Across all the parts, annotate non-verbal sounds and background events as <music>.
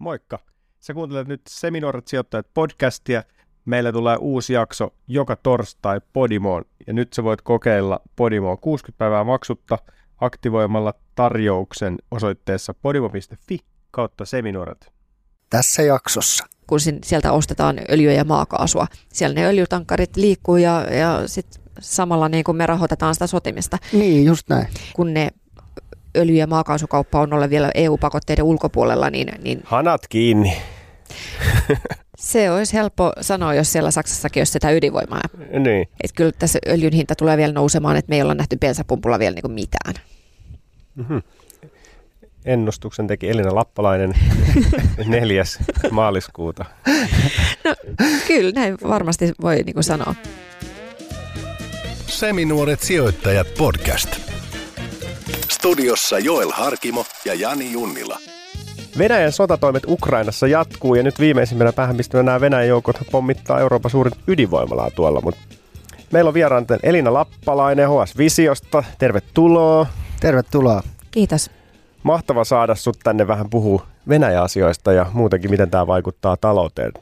Moikka! Sä kuuntelet nyt Seminoorat sijoittajat podcastia. Meillä tulee uusi jakso joka torstai Podimoon ja nyt sä voit kokeilla Podimoa 60 päivää maksutta aktivoimalla tarjouksen osoitteessa podimo.fi kautta seminoorat. Tässä jaksossa. kun sieltä ostetaan öljyä ja maakaasua. Siellä ne öljytankkarit liikkuu ja, ja sit samalla niin kuin me rahoitetaan sitä sotimista, Niin, just näin. kun ne öljy- ja maakaasukauppa on olla vielä EU-pakotteiden ulkopuolella, niin, niin Hanat kiinni. se olisi helppo sanoa, jos siellä Saksassakin olisi sitä ydinvoimaa. Niin. Et kyllä tässä öljyn hinta tulee vielä nousemaan, että me ei olla nähty bensapumpulla vielä niin kuin mitään. Ennustuksen teki Elina Lappalainen <laughs> 4. maaliskuuta. Kyllä, näin varmasti voi niin kuin sanoa. Seminuoret sijoittajat podcast. Studiossa Joel Harkimo ja Jani Junnila. Venäjän sotatoimet Ukrainassa jatkuu ja nyt viimeisimmänä päähänpistönä nämä Venäjän joukot pommittaa Euroopan suurin ydinvoimalaa tuolla. Mutta meillä on vieraan Elina Lappalainen HS Visiosta. Tervetuloa. Tervetuloa. Kiitos. Mahtava saada sut tänne vähän puhua Venäjä-asioista ja muutenkin, miten tämä vaikuttaa talouteen.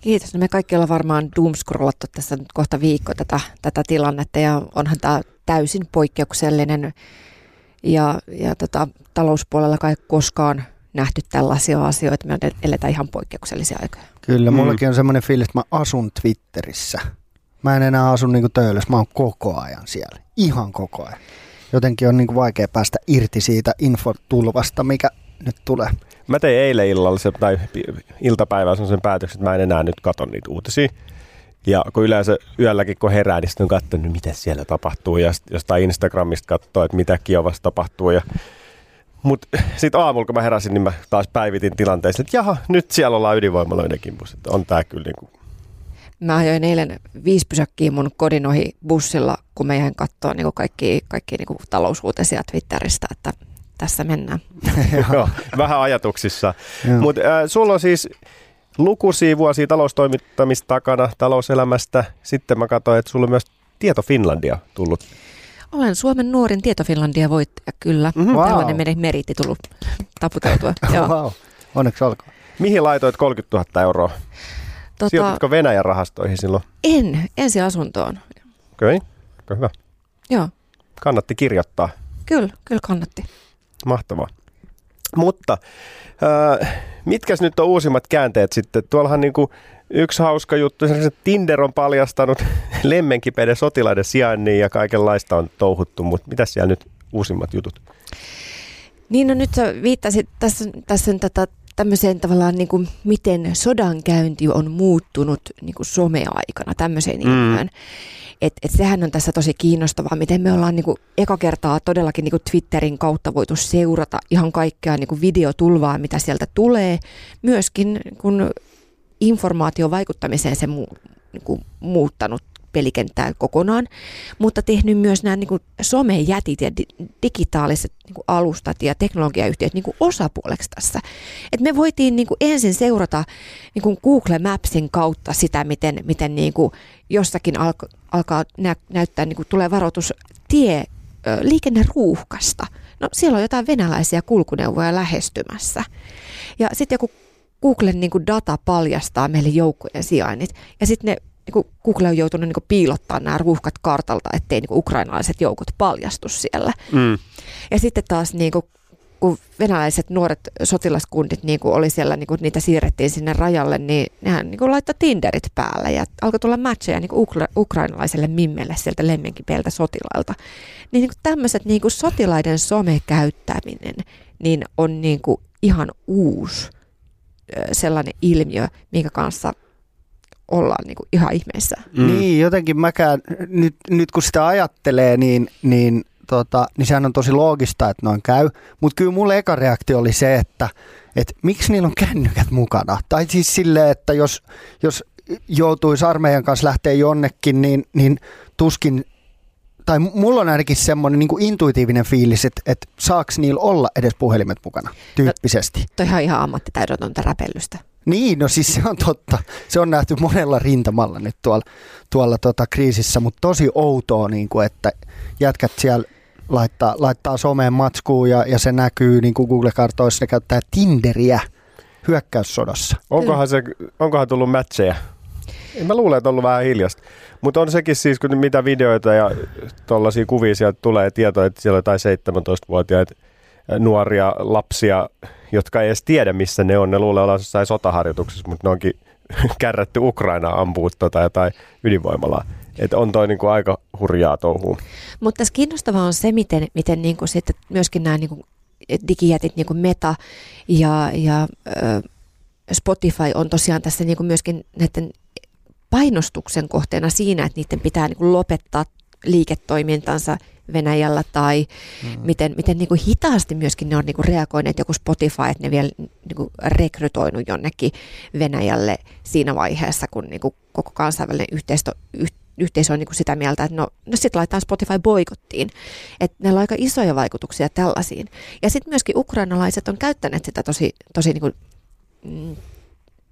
Kiitos. No me kaikki ollaan varmaan doomscrollattu tässä nyt kohta viikko tätä, tätä tilannetta ja onhan tämä täysin poikkeuksellinen ja, ja tota, talouspuolella kai koskaan nähty tällaisia asioita. Me eletään ihan poikkeuksellisia aikoja. Kyllä, Mm. mullakin on semmoinen fiilis, että mä asun Twitterissä. Mä en enää asu niinku töölössä, mä oon koko ajan siellä. Ihan koko ajan. Jotenkin on niinku vaikea päästä irti siitä infotulvasta, mikä nyt tulee. Mä tein eilen illalla se, tai iltapäivällä sen päätöksen, että mä en enää nyt katon niitä uutisia. Ja kun yleensä yölläkin kun herää, niin sitten on katsonut, mitä siellä tapahtuu. Ja jostain Instagramista katsoo, että mitä Kiovassa tapahtuu. Ja... Mutta sitten aamulla, kun mä heräsin, niin mä taas päivitin tilanteessa, että jaha, nyt siellä ollaan ydinvoimaloiden kimpussa. Että on tää kyllä niinku... Mä ajoin eilen viisi pysäkkiä mun kodin ohi bussilla, kun mä jäin katsoa niin kaikki, kaikki niin talousuutisia Twitteristä, että tässä mennään. <laughs> <laughs> Joo, vähän ajatuksissa. Mutta äh, sulla on siis lukuisia vuosia taloustoimittamista takana, talouselämästä. Sitten mä katsoin, että sulla on myös Tieto Finlandia tullut. Olen Suomen nuorin Tieto Finlandia voittaja, kyllä. Mhm. Mm-hmm. Wow. Tällainen meidän meriitti tullut taputeltua. <laughs> Joo. wow. Onneksi olkoon. Mihin laitoit 30 000 euroa? Tota, Sijoititko Venäjän rahastoihin silloin? en, ensiasuntoon. Okei, okay. hyvä. Joo, Kannatti kirjoittaa. kyllä, kyllä kannatti. Mahtavaa. Mutta äh, mitkäs nyt on uusimmat käänteet sitten? Tuollahan niinku yksi hauska juttu, Tinder on paljastanut <laughs> lemmenkipeiden sotilaiden sijainnin ja kaikenlaista on touhuttu, mutta mitä siellä nyt uusimmat jutut? Niin no nyt sä viittasit tässä, tässä on tätä tämmöiseen tavallaan niin kuin, miten sodankäynti on muuttunut niin kuin someaikana, tämmöiseen Mm. ilmiöön. Et, et sehän on tässä tosi kiinnostavaa, miten me ollaan niin kuin, eka kertaa todellakin niin kuin Twitterin kautta voitu seurata ihan kaikkea niin kuin videotulvaa, mitä sieltä tulee. Myöskin kun informaation vaikuttamiseen se mu, niin kuin, muuttanut pelikenttää kokonaan, mutta tehnyt myös nämä niin somejätit ja di- digitaaliset niin kuin alustat ja teknologiayhtiöt niin kuin osapuoleksi tässä. Et me voitiin niin kuin ensin seurata niin kuin Google Mapsin kautta sitä, miten, miten niin kuin jossakin alko, alkaa nä, näyttää, niin kuin tulee varoitus tie ö, liikenneruuhkasta. No siellä on jotain venäläisiä kulkuneuvoja lähestymässä. Ja sitten joku Googlen niin kuin data paljastaa meille joukkojen sijainnit. Ja sitten ne niin kuin Google on joutunut niin kuin piilottaa nämä ruuhkat kartalta, ettei niin kuin ukrainalaiset joukot paljastu siellä. Mm. Ja sitten taas niin kuin, kun venäläiset nuoret sotilaskundit niin kuin oli siellä, niin kuin niitä siirrettiin sinne rajalle, niin nehän niin kuin laittoi Tinderit päälle ja alkoi tulla matcheja niin kuin ukra- ukrainalaiselle mimmelle sieltä lemmenkipeiltä sotilailta. Niin, niin kuin tämmöiset niin kuin sotilaiden somekäyttäminen niin on niin kuin ihan uusi sellainen ilmiö, minkä kanssa ollaan niin kuin ihan ihmeessä. Mm. Niin, jotenkin mäkään, nyt, nyt kun sitä ajattelee, niin, niin, tota, niin sehän on tosi loogista, että noin käy. Mutta kyllä mulle eka reaktio oli se, että et miksi niillä on kännykät mukana. Tai siis silleen, että jos, jos joutuisi armeijan kanssa lähteä jonnekin, niin, niin tuskin tai mulla on ainakin semmoinen niin intuitiivinen fiilis, että, että saaks niillä olla edes puhelimet mukana tyyppisesti. Toihan on ihan ammattitaidotonta räpellystä. Niin, no siis se on totta. Se on nähty monella rintamalla nyt tuolla, tuolla tota kriisissä, mutta tosi outoa, niin kuin, että jätkät siellä laittaa, laittaa someen matskuun ja, ja se näkyy niin kuin Google-kartoissa, ne käyttää Tinderiä. hyökkäyssodassa. Onkohan, se, onkohan tullut matcheja? Mä luulen, että on ollut vähän hiljasta. Mutta on sekin siis, kun mitä videoita ja tuollaisia kuvia sieltä tulee tietoa, että siellä on jotain 17-vuotiaita nuoria lapsia, jotka ei edes tiedä, missä ne on. Ne luulee olla jossain sotaharjoituksessa, mutta ne onkin <laughs> kärrätty Ukraina ampuu tota jotain ydinvoimalaa. Että on toi niinku aika hurjaa touhua. Mutta tässä kiinnostavaa on se, miten, miten niinku sitten myöskin nämä niinku digijätit, niinku Meta ja, ja Spotify on tosiaan tässä niinku myöskin näiden painostuksen kohteena siinä, että niiden pitää niinku lopettaa liiketoimintansa Venäjällä tai mm. miten, miten niin kuin hitaasti myöskin ne on niin kuin reagoineet, joku Spotify, että ne vielä niin kuin rekrytoinut jonnekin Venäjälle siinä vaiheessa, kun niin kuin koko kansainvälinen yhteistyö, yhteisö on niin kuin sitä mieltä, että no, no sitten laitetaan Spotify boikottiin. Että ne on aika isoja vaikutuksia tällaisiin. Ja sitten myöskin ukrainalaiset on käyttäneet sitä tosi, tosi niin kuin, mm,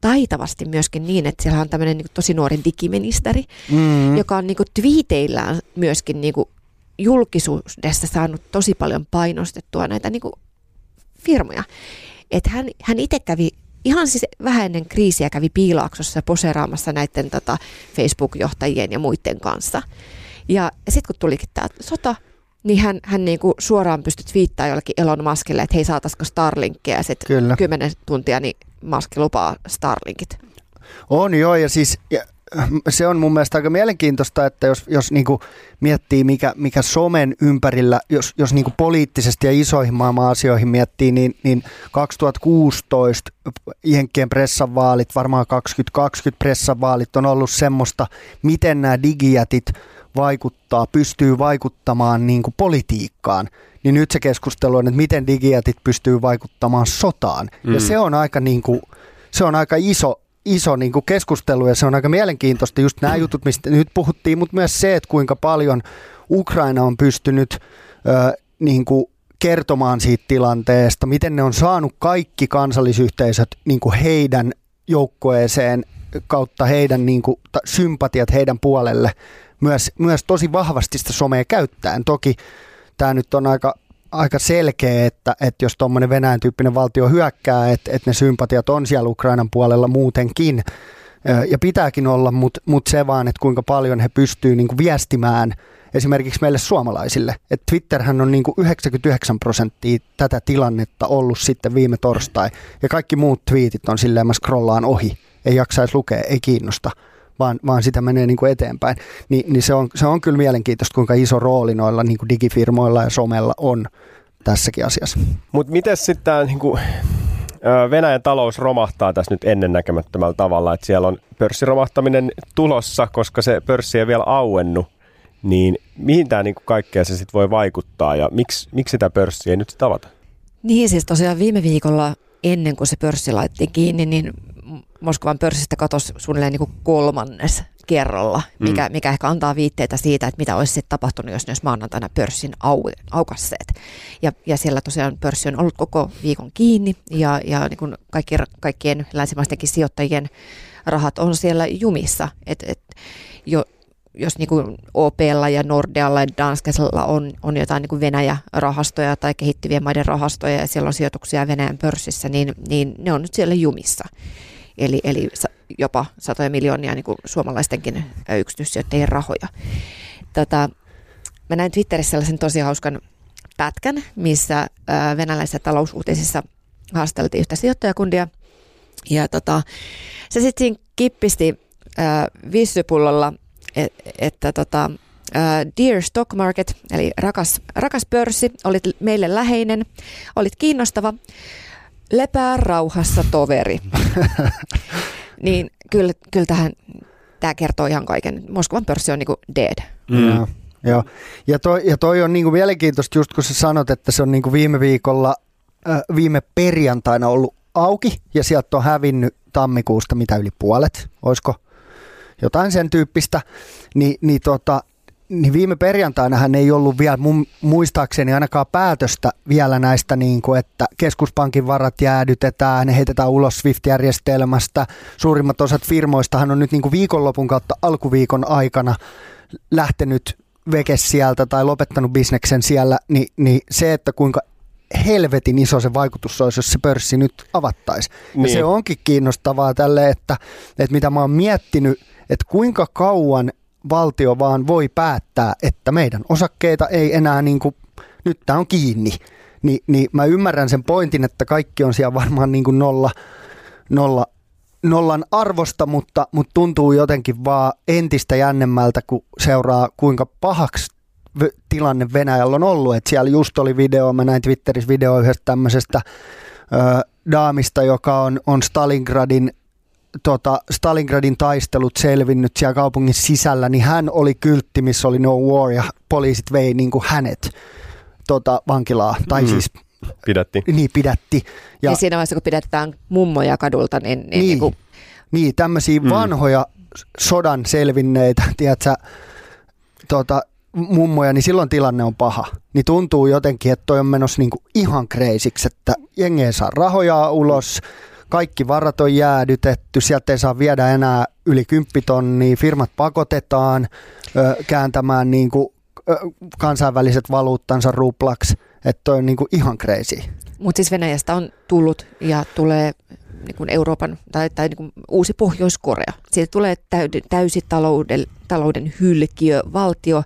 taitavasti myöskin niin, että siellä on tämmöinen niin tosi nuori digiministeri, mm. joka on niin kuin twiiteillään myöskin niin kuin julkisuudessa saanut tosi paljon painostettua näitä niin kuin firmoja. Että hän, hän itse kävi ihan siis vähän ennen kriisiä kävi piilaaksossa poseraamassa näiden tota, Facebook-johtajien ja muiden kanssa. Ja sitten kun tulikin tämä sota, niin hän, hän niinku suoraan pystyi twiittaamaan jollekin Elon Muskille, että hei saataisiko Starlinkkeja. Ja sitten kymmenen tuntia niin Musk lupaa Starlinkit. On joo, ja siis ja se on mun mielestä aika mielenkiintoista, että jos, jos niin miettii, mikä, mikä somen ympärillä, jos, jos niin poliittisesti ja isoihin maailman asioihin miettii, niin, niin 2016 Jenkkien pressavaalit, varmaan 2020 pressavaalit on ollut semmoista, miten nämä digijätit vaikuttaa, pystyy vaikuttamaan niin kuin politiikkaan. Niin nyt se keskustelu on, että miten digijätit pystyy vaikuttamaan sotaan. Mm. Ja se on aika, niin kuin, se on aika iso iso niin kuin keskustelu ja se on aika mielenkiintoista just nämä jutut, mistä nyt puhuttiin, mutta myös se, että kuinka paljon Ukraina on pystynyt ö, niin kuin kertomaan siitä tilanteesta, miten ne on saanut kaikki kansallisyhteisöt niin kuin heidän joukkueeseen kautta heidän niin kuin, sympatiat heidän puolelle myös, myös tosi vahvasti sitä somea käyttäen. Toki tämä nyt on aika aika selkeä, että, että jos tuommoinen Venäjän tyyppinen valtio hyökkää, että, että ne sympatiat on siellä Ukrainan puolella muutenkin, ja pitääkin olla, mutta mut se vaan, että kuinka paljon he pystyvät niinku viestimään esimerkiksi meille suomalaisille. Et Twitterhän on niinku 99 prosenttia tätä tilannetta ollut sitten viime torstai, ja kaikki muut twiitit on silleen, mä scrollaan ohi, ei jaksaisi lukea, ei kiinnosta vaan, vaan sitä menee niin kuin eteenpäin. Ni, niin se, on, se on kyllä mielenkiintoista, kuinka iso rooli noilla niin kuin digifirmoilla ja somella on tässäkin asiassa. Mutta miten sitten tämä niin kuin, Venäjän talous romahtaa tässä nyt ennennäkemättömällä tavalla, että siellä on pörssiromahtaminen tulossa, koska se pörssi ei vielä auennut, niin mihin tämä niin kaikkea se sitten voi vaikuttaa ja miksi, miksi sitä pörssiä ei nyt sitten avata? Niin siis tosiaan viime viikolla ennen kuin se pörssi laitettiin kiinni, niin Moskovan pörssistä katosi suunnilleen niin kuin kolmannes kerralla, mikä, mm. mikä ehkä antaa viitteitä siitä, että mitä olisi tapahtunut, jos ne olisi maanantaina pörssin au, aukasseet. Ja, ja siellä tosiaan pörssi on ollut koko viikon kiinni ja, ja niin kuin kaikki, kaikkien länsimaistenkin sijoittajien rahat on siellä jumissa. Et, et, jo, jos niin kuin OPlla ja Nordealla ja Danskesella on, on jotain niin kuin Venäjä-rahastoja tai kehittyvien maiden rahastoja ja siellä on sijoituksia Venäjän pörssissä, niin, niin ne on nyt siellä jumissa eli, eli jopa satoja miljoonia niin kuin suomalaistenkin yksityissijoittajien rahoja. Tota, mä näin Twitterissä sellaisen tosi hauskan pätkän, missä venäläisissä talousuutisissa haasteltiin yhtä sijoittajakundia. Ja tota, se sitten kippisti äh, vissypullolla, et, että tota, äh, Dear Stock Market, eli rakas, rakas pörssi, olit meille läheinen, olit kiinnostava, lepää rauhassa toveri. <laughs> niin kyllä, kyllä tähän, tämä kertoo ihan kaiken. Moskovan pörssi on niin kuin dead. Mm. Ja, joo. Ja, toi, ja toi on niin kuin mielenkiintoista just kun sä sanot, että se on niin kuin viime viikolla, äh, viime perjantaina ollut auki ja sieltä on hävinnyt tammikuusta mitä yli puolet, olisiko jotain sen tyyppistä, Ni, niin tota, niin viime perjantaina hän ei ollut vielä mun, muistaakseni ainakaan päätöstä vielä näistä, niin kuin, että keskuspankin varat jäädytetään, ne heitetään ulos SWIFT-järjestelmästä. Suurimmat osat firmoistahan on nyt niin kuin viikonlopun kautta alkuviikon aikana lähtenyt veke sieltä tai lopettanut bisneksen siellä, niin, niin se, että kuinka helvetin iso se vaikutus olisi, jos se pörssi nyt avattaisi. Niin. Ja se onkin kiinnostavaa tälle, että, että mitä mä oon miettinyt, että kuinka kauan valtio vaan voi päättää, että meidän osakkeita ei enää niin kuin, nyt tämä on kiinni. Ni, niin mä ymmärrän sen pointin, että kaikki on siellä varmaan niin kuin nolla, nolla, nollan arvosta, mutta, mutta tuntuu jotenkin vaan entistä jännemmältä, kun seuraa kuinka pahaksi tilanne Venäjällä on ollut. Et siellä just oli video, mä näin Twitterissä video yhdestä tämmöisestä ö, daamista, joka on, on Stalingradin tota, Stalingradin taistelut selvinnyt siellä kaupungin sisällä, niin hän oli kyltti, missä oli no war ja poliisit vei niin kuin hänet tota, vankilaa, tai Mm. siis Pidätti. niin pidätti. Ja, ja siinä vaiheessa, kun pidetään mummoja kadulta, niin, niin, niin. Niin. Niin Niin, tämmöisiä Mm. mm. vanhoja sodan selvinneitä, <laughs> tiedätkö, tota, mummoja, niin silloin tilanne on paha. Niin tuntuu jotenkin, että toi on menossa niinku ihan kreisiksi, että jengi ei saa rahoja ulos, kaikki varat on jäädytetty, sieltä ei saa viedä enää yli 10 tonnia, firmat pakotetaan ö, kääntämään niinku, ö, kansainväliset valuuttansa ruplaksi, että toi on niinku ihan kreisi. Mutta siis Venäjästä on tullut ja tulee niin kuin Euroopan tai, tai niin kuin uusi Pohjois-Korea. Siitä tulee täydi, täysi talouden, talouden hylkiö, valtio.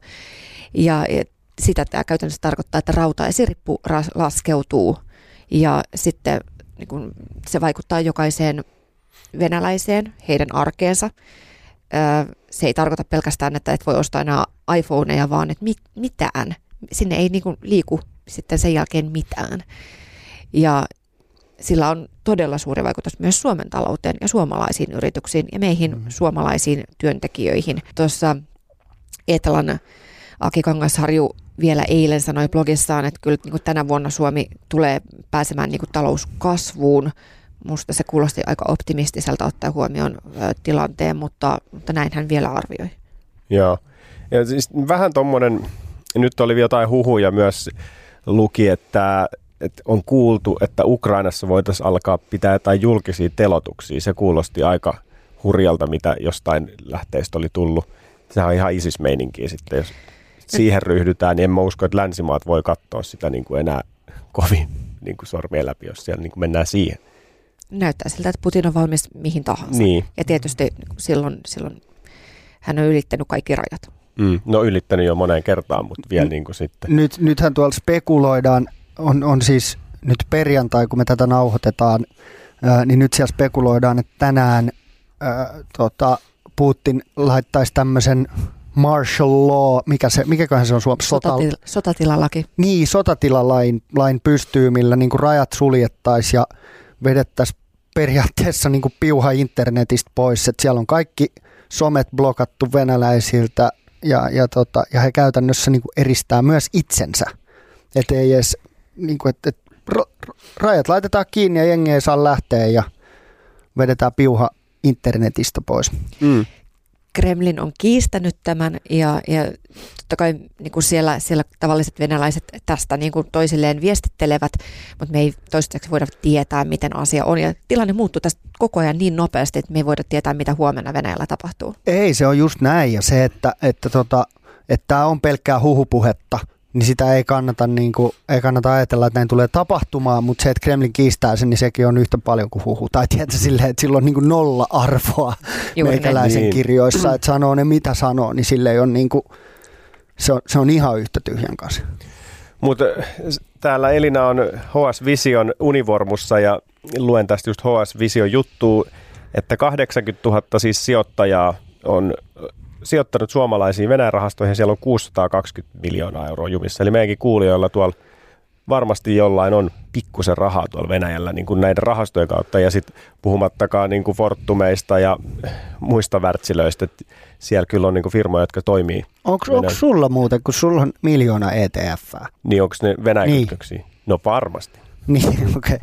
Ja, sitä tämä käytännössä tarkoittaa, että rautaesirippu laskeutuu. Ja sitten niin kuin se vaikuttaa jokaiseen venäläiseen, heidän arkeensa. Se ei tarkoita pelkästään, että et voi ostaa enää iPhoneja, vaan että mit, mitään. Sinne ei niin kuin liiku sitten sen jälkeen mitään. Ja sillä on todella suuri vaikutus myös Suomen talouteen ja suomalaisiin yrityksiin ja meihin mm. suomalaisiin työntekijöihin. Tuossa Etelan Aki Kangasharju vielä eilen sanoi blogissaan, että kyllä niin tänä vuonna Suomi tulee pääsemään niin talouskasvuun. Musta se kuulosti aika optimistiselta ottaa huomioon tilanteen, mutta, mutta näin hän vielä arvioi. Joo. Ja siis vähän tommonen, nyt oli jotain huhuja myös luki, että, että on kuultu, että Ukrainassa voitaisiin alkaa pitää jotain julkisia telotuksia. Se kuulosti aika hurjalta, mitä jostain lähteistä oli tullut. Sehän on ihan isismeininkiä sitten, jos siihen ryhdytään, niin en mä usko, että länsimaat voi katsoa sitä niin kuin enää kovin niin kuin sormien läpi, jos siellä niin kuin mennään siihen. Näyttää siltä, että Putin on valmis mihin tahansa. Niin. Ja tietysti niin kuin silloin, silloin hän on ylittänyt kaikki rajat. Mm. No ylittänyt jo moneen kertaan, mutta vielä Mm. niin kuin sitten. Nyt, nythän tuolla spekuloidaan, on, on siis nyt perjantai, kun me tätä nauhoitetaan, ää, niin nyt siellä spekuloidaan, että tänään ää, tota, Putin laittaisi tämmöisen martial law, mikä se, mikäköhän se on Suomessa? Sota, Sotatil, sotatilalaki. niin, sotatilalain lain pystyy, millä niin kuin rajat suljettaisiin ja vedettäisiin periaatteessa niin kuin piuha internetistä pois. Et siellä on kaikki somet blokattu venäläisiltä ja, ja, tota, ja he käytännössä niin kuin eristää myös itsensä. Että ei edes, niin kuin, et, et, ra- ra- rajat laitetaan kiinni ja jengi ei saa lähteä ja vedetään piuha internetistä pois. Mm. Kremlin on kiistänyt tämän ja, ja totta kai niin kuin siellä, siellä tavalliset venäläiset tästä niin kuin toisilleen viestittelevät, mutta me ei toistaiseksi voida tietää, miten asia on. Ja tilanne muuttuu tästä koko ajan niin nopeasti, että me ei voida tietää, mitä huomenna Venäjällä tapahtuu. Ei, se on just näin ja se, että että tota, että on pelkkää huhupuhetta, niin sitä ei kannata, niin kuin, ei kannata ajatella, että näin tulee tapahtumaan, mutta se, että Kremlin kiistää sen, niin sekin on yhtä paljon kuin huhu. Tai tiedätkö silleen, että sillä on niin kuin nolla arvoa Juuri meikäläisen Niin. kirjoissa, että sanoo ne mitä sanoo, niin sille ei ole niin kuin, se on, se on ihan yhtä tyhjän kanssa. Mutta täällä Elina on HS Vision univormussa ja luen tästä just HS Vision juttua, että 80 000 siis sijoittajaa on sijoittanut suomalaisiin Venäjän rahastoihin. Siellä on 620 miljoonaa euroa jumissa. Eli meidänkin kuulijoilla tuolla varmasti jollain on pikkusen rahaa tuolla Venäjällä niin kuin näiden rahastojen kautta. Ja sitten puhumattakaan niin kuin Fortumeista ja muista värtsilöistä. että Siellä kyllä on niin kuin firmoja, jotka toimii. Onko sulla muuten, kun sulla on miljoona ETF? Niin onko ne Venäjän Niin. kytköksiä? No varmasti. <laughs> Niin, okei. <laughs>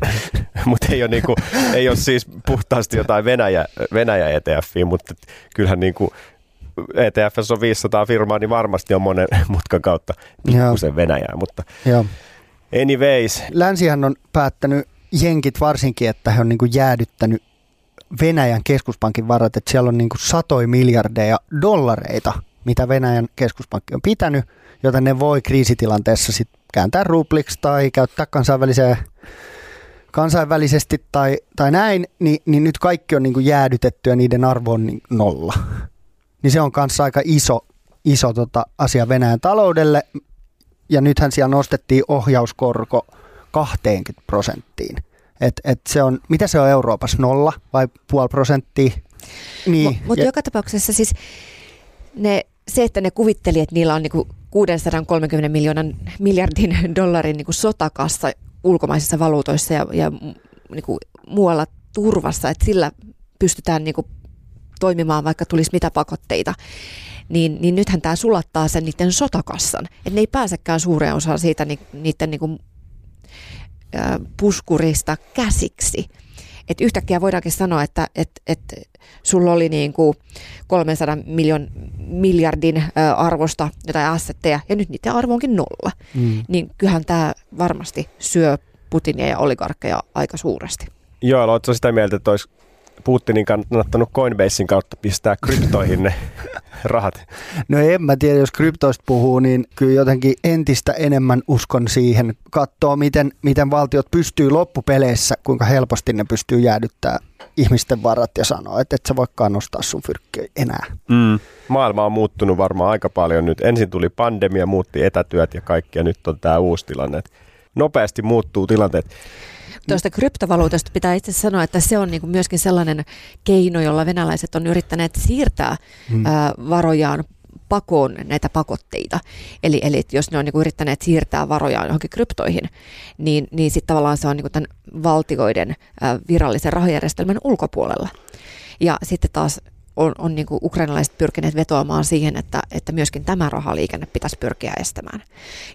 Okay. mutta ei ole, niinku, ei ole siis puhtaasti jotain Venäjä, Venäjä ETFiä, mutta kyllähän niinku ETFs on 500 firmaa, niin varmasti on monen <laughs> mutkan kautta pikkusen Venäjää, mutta Joo. anyways, Länsihän on päättänyt, jenkit varsinkin, että he on niin kuin jäädyttänyt Venäjän keskuspankin varat, että siellä on niin kuin satoja miljardeja dollareita, mitä Venäjän keskuspankki on pitänyt, joten ne voi kriisitilanteessa sit kääntää rupliksi tai käyttää kansainväliseen kansainvälisesti tai, tai näin, niin, niin nyt kaikki on niin kuin jäädytetty ja niiden arvo on niin nolla. Niin se on kanssa aika iso, iso tota asia Venäjän taloudelle. Ja nythän siellä nostettiin ohjauskorko 20 prosenttiin. Et, et se on, mitä se on Euroopassa, nolla vai puoli prosenttia? Niin. Mutta ja- joka tapauksessa siis ne, se, että ne kuvitteli, että niillä on niinku 630 miljoonan miljardin dollarin niinku sotakassa ulkomaisissa valuutoissa ja, ja niinku muualla turvassa, että sillä pystytään niinku toimimaan, vaikka tulisi mitä pakotteita, niin, niin nythän tämä sulattaa sen niiden sotakassan. Että ne ei pääsekään suureen osaan siitä ni, niiden niinku, ä, puskurista käsiksi. Et yhtäkkiä voidaankin sanoa, että et, et sulla oli niin kuin 300 miljoon, miljardin ä, arvosta jotain assetteja ja nyt niiden arvo onkin nolla. Mm. Niin kyllähän tämä varmasti syö Putinia ja oligarkkeja aika suuresti. Joo, oletko sitä mieltä, että olisi Putinin kannattanut Coinbasein kautta pistää kryptoihin ne rahat? No en mä tiedä, jos kryptoista puhuu, niin kyllä jotenkin entistä enemmän uskon siihen. Katsoo, miten, miten valtiot pystyy loppupeleissä, kuinka helposti ne pystyy jäädyttämään ihmisten varat ja sanoo, että et sä voikaan nostaa sun fyrkkiä enää. Mm. Maailma on muuttunut varmaan aika paljon nyt. Ensin tuli pandemia, muutti etätyöt ja kaikki, ja nyt on tämä uusi tilanne. Nopeasti muuttuu tilanteet. Tuosta kryptovaluutasta pitää itse sanoa, että se on niin kuin myöskin sellainen keino, jolla venäläiset on yrittäneet siirtää Hmm. ää, varojaan pakoon näitä pakotteita. Eli, eli jos ne on niin kuin yrittäneet siirtää varojaan johonkin kryptoihin, niin, niin sitten tavallaan se on niin kuin tämän valtioiden ää, virallisen rahajärjestelmän ulkopuolella. Ja sitten taas on, on niin kuin ukrainalaiset pyrkineet vetoamaan siihen, että, että myöskin tämä rahaliikenne pitäisi pyrkiä estämään.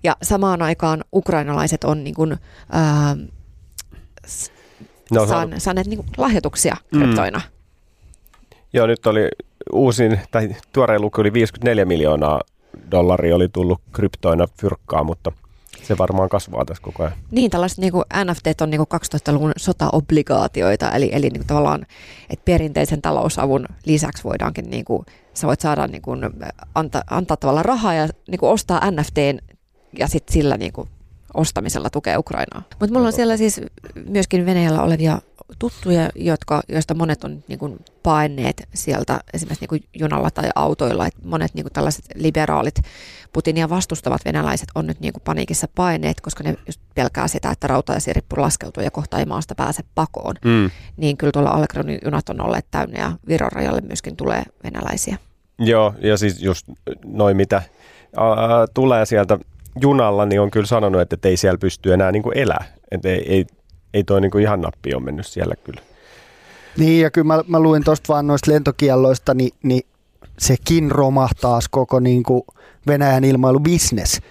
Ja samaan aikaan ukrainalaiset on niin kuin, ää, No, saan, saaneet niin lahjoituksia kryptoina. Joo, nyt oli uusin, tai tuorein luku oli 54 miljoonaa dollaria oli tullut kryptoina fyrkkaa, mutta se varmaan kasvaa tässä koko ajan. Niin, tällaiset niin NFT on niin 12-luvun sotaobligaatioita, eli, eli niin tavallaan, että perinteisen talousavun lisäksi voidaankin, niin kuin, sä voit saada niin kuin, anta, antaa tavallaan rahaa ja niin kuin ostaa NFTn ja sitten sillä niin kuin, ostamisella tukea Ukrainaa. Mutta mulla on siellä siis myöskin Venäjällä olevia tuttuja, jotka, joista monet on niin kuin, paenneet sieltä esimerkiksi niin kuin junalla tai autoilla. Et monet niin kuin, tällaiset liberaalit Putinia vastustavat venäläiset on nyt niin kuin paniikissa paineet, koska ne just pelkää sitä, että rautaesirippu laskeutuu ja kohta ei maasta pääse pakoon. Mm. Niin kyllä tuolla Allegron junat on olleet täynnä ja Viron rajalle myöskin tulee venäläisiä. Joo, ja siis just noin mitä ää, tulee sieltä junalla, niin on kyllä sanonut, että, ei siellä pysty enää niin kuin elää. Että ei, ei, ei toi niin kuin ihan nappi on mennyt siellä kyllä. Niin, ja kyllä mä, mä luin tuosta vaan noista lentokielloista, niin, niin sekin romahtaa koko niin kuin Venäjän ilmailubisnes.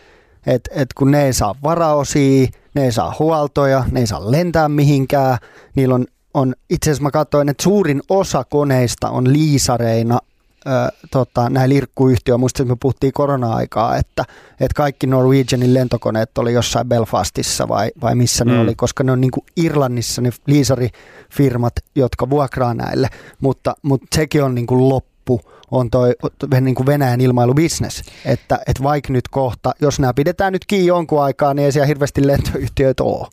Et, et kun ne ei saa varaosia, ne ei saa huoltoja, ne ei saa lentää mihinkään. Niillä on, on itse asiassa mä katsoin, että suurin osa koneista on liisareina ö, tota, näillä irkkuyhtiö, muista me puhuttiin korona-aikaa, että, että kaikki Norwegianin lentokoneet oli jossain Belfastissa vai, vai missä mm. ne oli, koska ne on niin kuin Irlannissa ne liisarifirmat, jotka vuokraa näille, mutta, mutta sekin on niin kuin loppu on toi niin kuin Venäjän ilmailubisnes, että, että vaikka nyt kohta, jos nämä pidetään nyt kiinni jonkun aikaa, niin ei siellä hirveästi lentoyhtiöitä ole.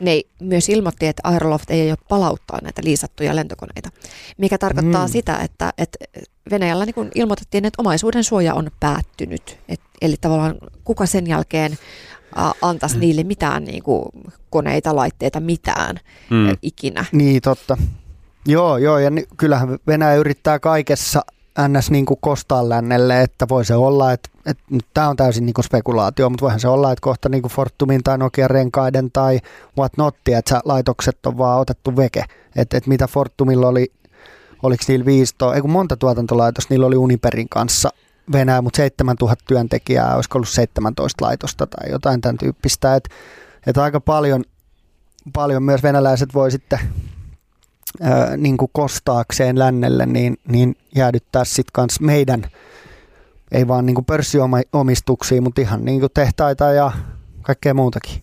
Ne myös ilmoitti, että Aeroloft ei ole palauttaa näitä liisattuja lentokoneita, mikä tarkoittaa Mm. sitä, että, että Venäjällä niin ilmoitettiin, että omaisuuden suoja on päättynyt. Et, eli tavallaan kuka sen jälkeen ä, antaisi niille mitään niin kuin koneita, laitteita, mitään Mm. mm. ikinä. Niin, totta. Joo, joo, ja ni- kyllähän Venäjä yrittää kaikessa ns. Niin kuin kostaa lännelle, että voi se olla, että, että nyt tämä on täysin niin kuin spekulaatio, mutta voihan se olla, että kohta niin kuin Fortumin tai Nokian renkaiden tai what not, että laitokset on vaan otettu veke. Että, että mitä Fortumilla oli, oliko niillä 15, ei kun monta tuotantolaitosta, niillä oli Uniperin kanssa Venäjä, mutta 7000 työntekijää, olisiko ollut 17 laitosta tai jotain tämän tyyppistä, että, että aika paljon, paljon myös venäläiset voi sitten ää, niin kuin kostaakseen lännelle, niin, niin jäädyttää sitten kans meidän, ei vaan niin kuin pörssiomistuksia, mutta ihan niin kuin tehtaita ja kaikkea muutakin.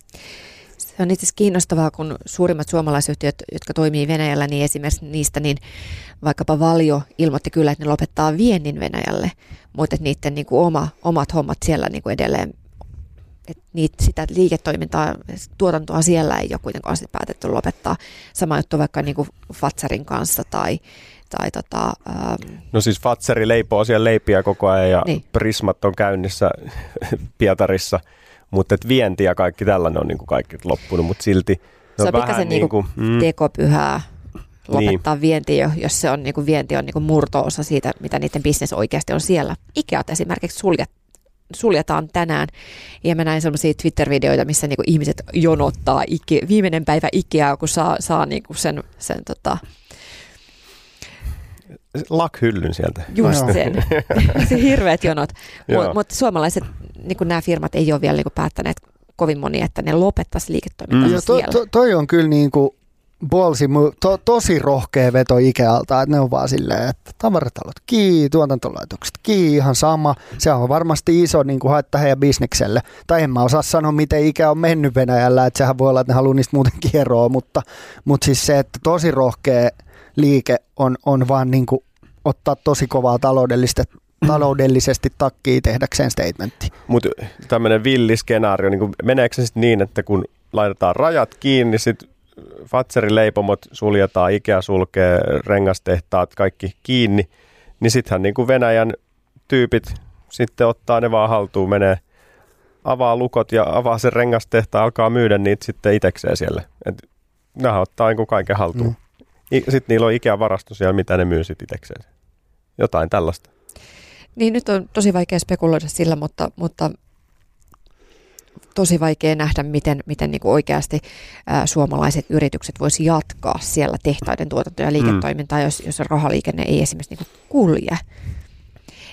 Se on itse asiassa kiinnostavaa, kun suurimmat suomalaisyhtiöt, jotka toimii Venäjällä, niin esimerkiksi niistä, niin vaikkapa Valio ilmoitti kyllä, että ne lopettaa viennin Venäjälle, mutta että niiden niin kuin oma, omat hommat siellä niin kuin edelleen et niitä, sitä liiketoimintaa, tuotantoa siellä ei ole kuitenkaan sit päätetty lopettaa. Sama juttu vaikka niin kuin Fatserin kanssa tai, tai tota, ähm, No siis Fatseri leipoo siellä leipiä koko ajan ja Niin. niin. Prismat on käynnissä <laughs> Pietarissa, mutta et vienti ja kaikki tällainen on niin kuin kaikki loppunut, mutta silti Se on pikkasen niinku mm, tekopyhää lopettaa niin. vienti, jo, jos se on niin kuin vienti on niin kuin murto-osa siitä, mitä niiden bisnes oikeasti on siellä. Ikeat esimerkiksi suljet, suljetaan tänään ja mä näin sellaisia Twitter-videoita, missä niinku ihmiset jonottaa Ike, viimeinen päivä Ikeaa, kun saa, saa niinku sen, sen tota, lakhyllyn sieltä. just Joo. sen. <laughs> se hirveät jonot. Mutta mut suomalaiset, niinku nämä firmat ei ole vielä niinku päättäneet kovin moni, että ne lopettaisi liiketoimintansa Mm. Joo, to, siellä. to, toi on kyllä niin kuin move, to, tosi rohkea veto Ikealta, että ne on vaan silleen, että tavaratalot kiinni, tuotantolaitokset kiinni, ihan sama. Se on varmasti iso niin kuin haitta heidän bisnekselle. Tai en mä osaa sanoa, miten Ikea on mennyt Venäjällä, että sehän voi olla, että ne haluaa niistä muutenkin eroa, mutta, mutta siis se, että tosi rohkea liike on, on vaan niin kuin ottaa tosi kovaa taloudellista, taloudellisesti takkiin tehdäkseen statementti. Mutta tämmöinen villiskenaario, niin meneekö se sitten niin, että kun laitetaan rajat kiinni, sitten Fatserin leipomot suljetaan, Ikea sulkee, rengastehtaat, kaikki kiinni, niin sittenhän niin kuin Venäjän tyypit sitten ottaa ne vaan haltuun, menee avaa lukot ja avaa sen rengastehtaan, alkaa myydä niitä sitten itekseen siellä. Et nehän ottaa niin kuin kaiken haltuun. Mm. Sitten niillä on Ikea varasto siellä, mitä ne myy sitten itekseen. Jotain tällaista. Niin nyt on tosi vaikea spekuloida sillä, mutta, mutta tosi vaikea nähdä, miten, miten niin kuin oikeasti ää, suomalaiset yritykset voisi jatkaa siellä tehtaiden tuotanto- ja liiketoimintaa, jos, jos rahaliikenne ei esimerkiksi niin kuin kulje.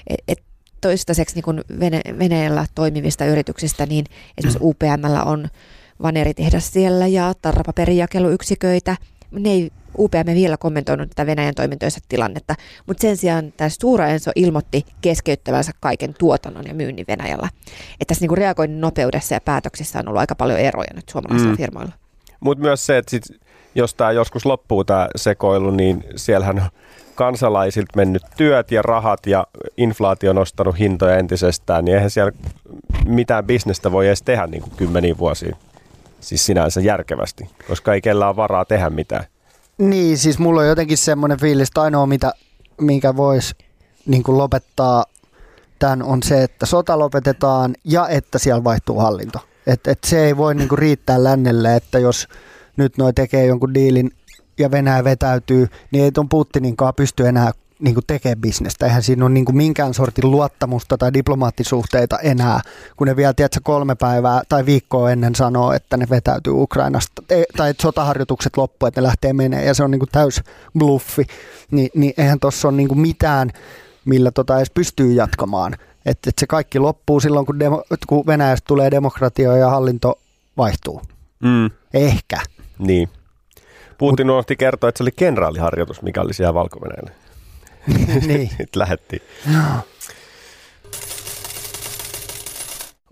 Et, et toistaiseksi niin kuin Vene, Venäjällä toimivista yrityksistä, niin esimerkiksi UPMllä on vaneritehdas siellä ja tarrapaperijakeluyksiköitä. Ne ei UPM ei vielä kommentoinut tätä Venäjän toimintojensa tilannetta, mutta sen sijaan tämä Stura Enso ilmoitti keskeyttävänsä kaiken tuotannon ja myynnin Venäjällä. Että tässä niinku reagoinnin nopeudessa ja päätöksissä on ollut aika paljon eroja nyt suomalaisilla mm. Firmoilla. Mutta myös se, että sit, jos tämä joskus loppuu tämä sekoilu, niin siellähän on kansalaisilta mennyt työt ja rahat ja inflaatio on nostanut hintoja entisestään, niin eihän siellä mitään bisnestä voi edes tehdä niin kuin kymmeniä vuosia. Siis sinänsä järkevästi, koska ei kellään varaa tehdä mitään. Niin, siis mulla on jotenkin semmoinen fiilis, että ainoa mitä, minkä voisi niin lopettaa tämän on se, että sota lopetetaan ja että siellä vaihtuu hallinto. Et, et se ei voi niin riittää lännelle, että jos nyt noi tekee jonkun diilin ja Venäjä vetäytyy, niin ei tuon Putininkaan pysty enää niin tekemään bisnestä. Eihän siinä ole niin minkään sortin luottamusta tai diplomaattisuhteita enää, kun ne vielä tiedätkö, kolme päivää tai viikkoa ennen sanoo, että ne vetäytyy Ukrainasta, e- tai että sotaharjoitukset loppu, että ne lähtee menee ja se on niin täys bluffi. Ni, niin eihän tuossa ole niin mitään, millä tota edes pystyy jatkamaan. Että et se kaikki loppuu silloin, kun, demo, kun Venäjästä tulee demokratia ja hallinto vaihtuu. Mm. Ehkä. Niin. Putin unohti kertoa, että se oli kenraaliharjoitus, mikä oli siellä valko <laughs> niin. Sitten lähettiin.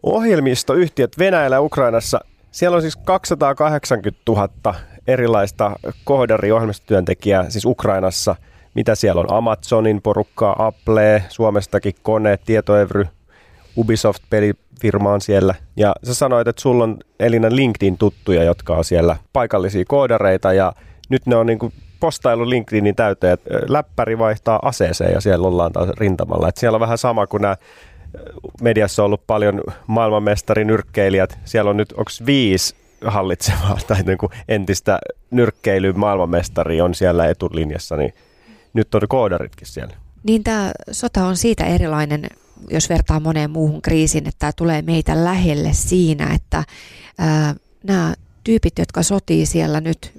Ohjelmistoyhtiöt Venäjällä ja Ukrainassa. Siellä on siis 280 000 erilaista koodari-ohjelmistotyöntekijää siis Ukrainassa. Mitä siellä on? Amazonin porukkaa, Apple, Suomestakin Kone, Tietoevry, Ubisoft-pelifirma on siellä. Ja sä sanoit, että sulla on Elina LinkedIn-tuttuja, jotka on siellä paikallisia koodareita ja nyt ne on niin kuin postailu LinkedInin täyteen, että läppäri vaihtaa aseeseen ja siellä ollaan taas rintamalla. Et siellä on vähän sama kuin nämä mediassa on ollut paljon maailmanmestarin nyrkkeilijät. Siellä on nyt, onko viisi hallitsevaa <laughs> tai niin kuin entistä nyrkkeilyn maailmanmestari on siellä etulinjassa, niin nyt on koodaritkin siellä. Niin tämä sota on siitä erilainen, jos vertaa moneen muuhun kriisiin, että tämä tulee meitä lähelle siinä, että ää, nämä tyypit, jotka sotii siellä nyt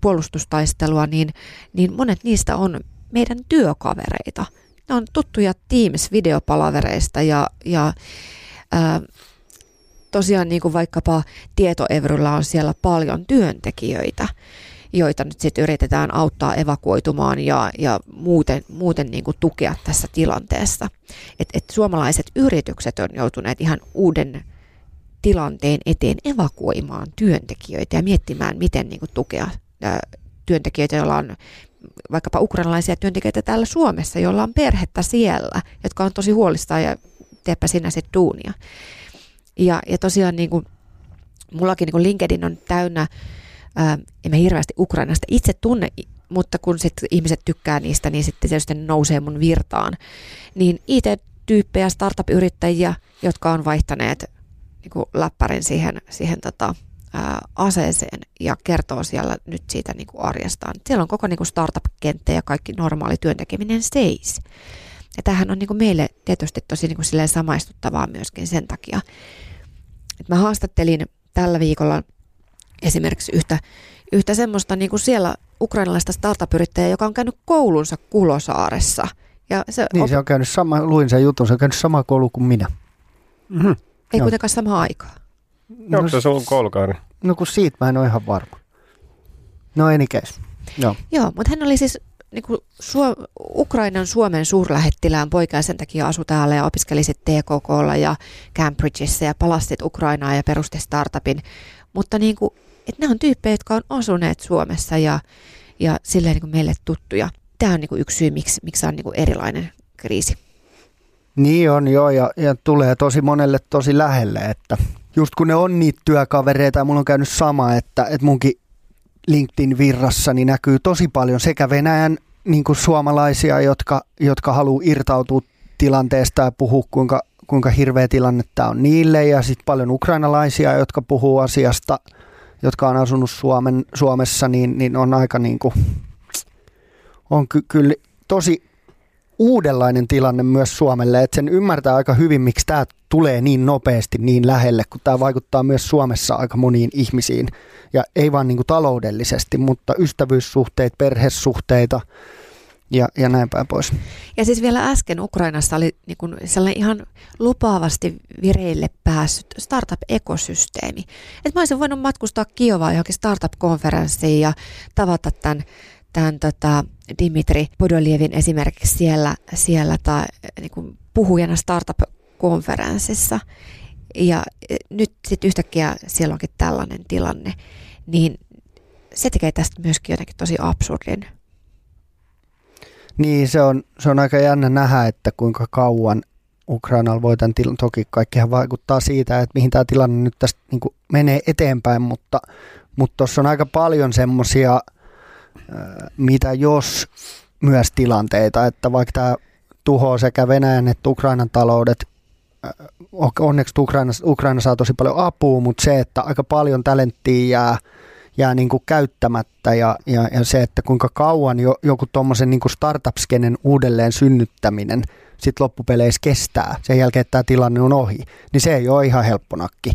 puolustustaistelua, niin, niin monet niistä on meidän työkavereita. Ne on tuttuja Teams-videopalavereista ja, ja ää, tosiaan niin kuin vaikkapa Tietoevryllä on siellä paljon työntekijöitä, joita nyt sitten yritetään auttaa evakuoitumaan ja, ja muuten, muuten niin kuin tukea tässä tilanteessa. Et, et suomalaiset yritykset on joutuneet ihan uuden tilanteen eteen evakuoimaan työntekijöitä ja miettimään, miten niin kuin tukea työntekijöitä, joilla on vaikkapa ukrainalaisia työntekijöitä täällä Suomessa, joilla on perhettä siellä, jotka on tosi huolissaan ja teepä sinä sitten duunia. Ja, ja tosiaan niin kuin, mullakin niin kuin LinkedIn on täynnä, ää, en mä hirveästi Ukrainasta itse tunne, mutta kun sit ihmiset tykkää niistä, niin sitten tietysti ne nousee mun virtaan. Niin IT-tyyppejä, startup-yrittäjiä, jotka on vaihtaneet niin kuin läppärin siihen, siihen tota, ää, aseeseen ja kertoo siellä nyt siitä niin kuin arjestaan. Siellä on koko niin kuin startup-kenttä ja kaikki normaali työntekeminen seis. Ja tämähän on niin kuin meille tietysti tosi niin kuin samaistuttavaa myöskin sen takia. että mä haastattelin tällä viikolla esimerkiksi yhtä, yhtä semmoista niin kuin siellä ukrainalaista startup-yrittäjää, joka on käynyt koulunsa Kulosaaressa. Ja se niin, op- se on käynyt sama, luin sen jutun, se on käynyt sama koulu kuin minä. Mm-hmm. Ei Joo. kuitenkaan samaa aikaa. No, Onko se sun koulukaari? No kun siitä mä en ole ihan varma. No case. Joo. Joo, mutta hän oli siis niin kuin Suo- Ukrainan Suomen suurlähettilään poika ja sen takia asui täällä ja opiskeli sitten TKKlla ja Cambridgeissa ja palastit Ukrainaa ja perusti startupin. Mutta niin kuin, että nämä on tyyppejä, jotka on asuneet Suomessa ja, ja silleen niin kuin meille tuttuja. Tämä on niin kuin yksi syy, miksi, miksi on niin kuin erilainen kriisi. Niin on joo ja, ja tulee tosi monelle tosi lähelle, että just kun ne on niitä työkavereita ja mulla on käynyt sama, että, että munkin LinkedIn virrassa niin näkyy tosi paljon sekä Venäjän niin kuin suomalaisia, jotka, jotka haluaa irtautua tilanteesta ja puhua, kuinka, kuinka hirveä tilanne tämä on niille. Ja sitten paljon ukrainalaisia, jotka puhuu asiasta, jotka on asunut Suomen, Suomessa, niin, niin on aika niin kuin, on ky- kyllä tosi uudenlainen tilanne myös Suomelle, että sen ymmärtää aika hyvin, miksi tämä tulee niin nopeasti niin lähelle, kun tämä vaikuttaa myös Suomessa aika moniin ihmisiin. Ja ei vaan niin kuin taloudellisesti, mutta ystävyyssuhteet, perhesuhteita ja, ja näin päin pois. Ja siis vielä äsken Ukrainassa oli niin kuin sellainen ihan lupaavasti vireille päässyt startup-ekosysteemi. Että mä olisin voinut matkustaa Kiovaan johonkin startup-konferenssiin ja tavata tämän tämän tota, Dimitri Podolievin esimerkiksi siellä, siellä tai, niin kuin puhujana startup-konferenssissa. Ja e, nyt sitten yhtäkkiä siellä onkin tällainen tilanne, niin se tekee tästä myöskin jotenkin tosi absurdin. Niin, se on, se on aika jännä nähdä, että kuinka kauan Ukrainalla voi tämän tilanne, toki kaikkihan vaikuttaa siitä, että mihin tämä tilanne nyt tästä niin menee eteenpäin, mutta tuossa on aika paljon semmoisia mitä jos myös tilanteita, että vaikka tämä tuhoaa sekä Venäjän että Ukrainan taloudet, onneksi Ukraina, Ukraina saa tosi paljon apua, mutta se, että aika paljon talenttia jää, jää niin kuin käyttämättä ja, ja, ja se, että kuinka kauan jo, joku tuommoisen niin startup-skenen uudelleen synnyttäminen sitten loppupeleissä kestää sen jälkeen, että tämä tilanne on ohi, niin se ei ole ihan helppo nakki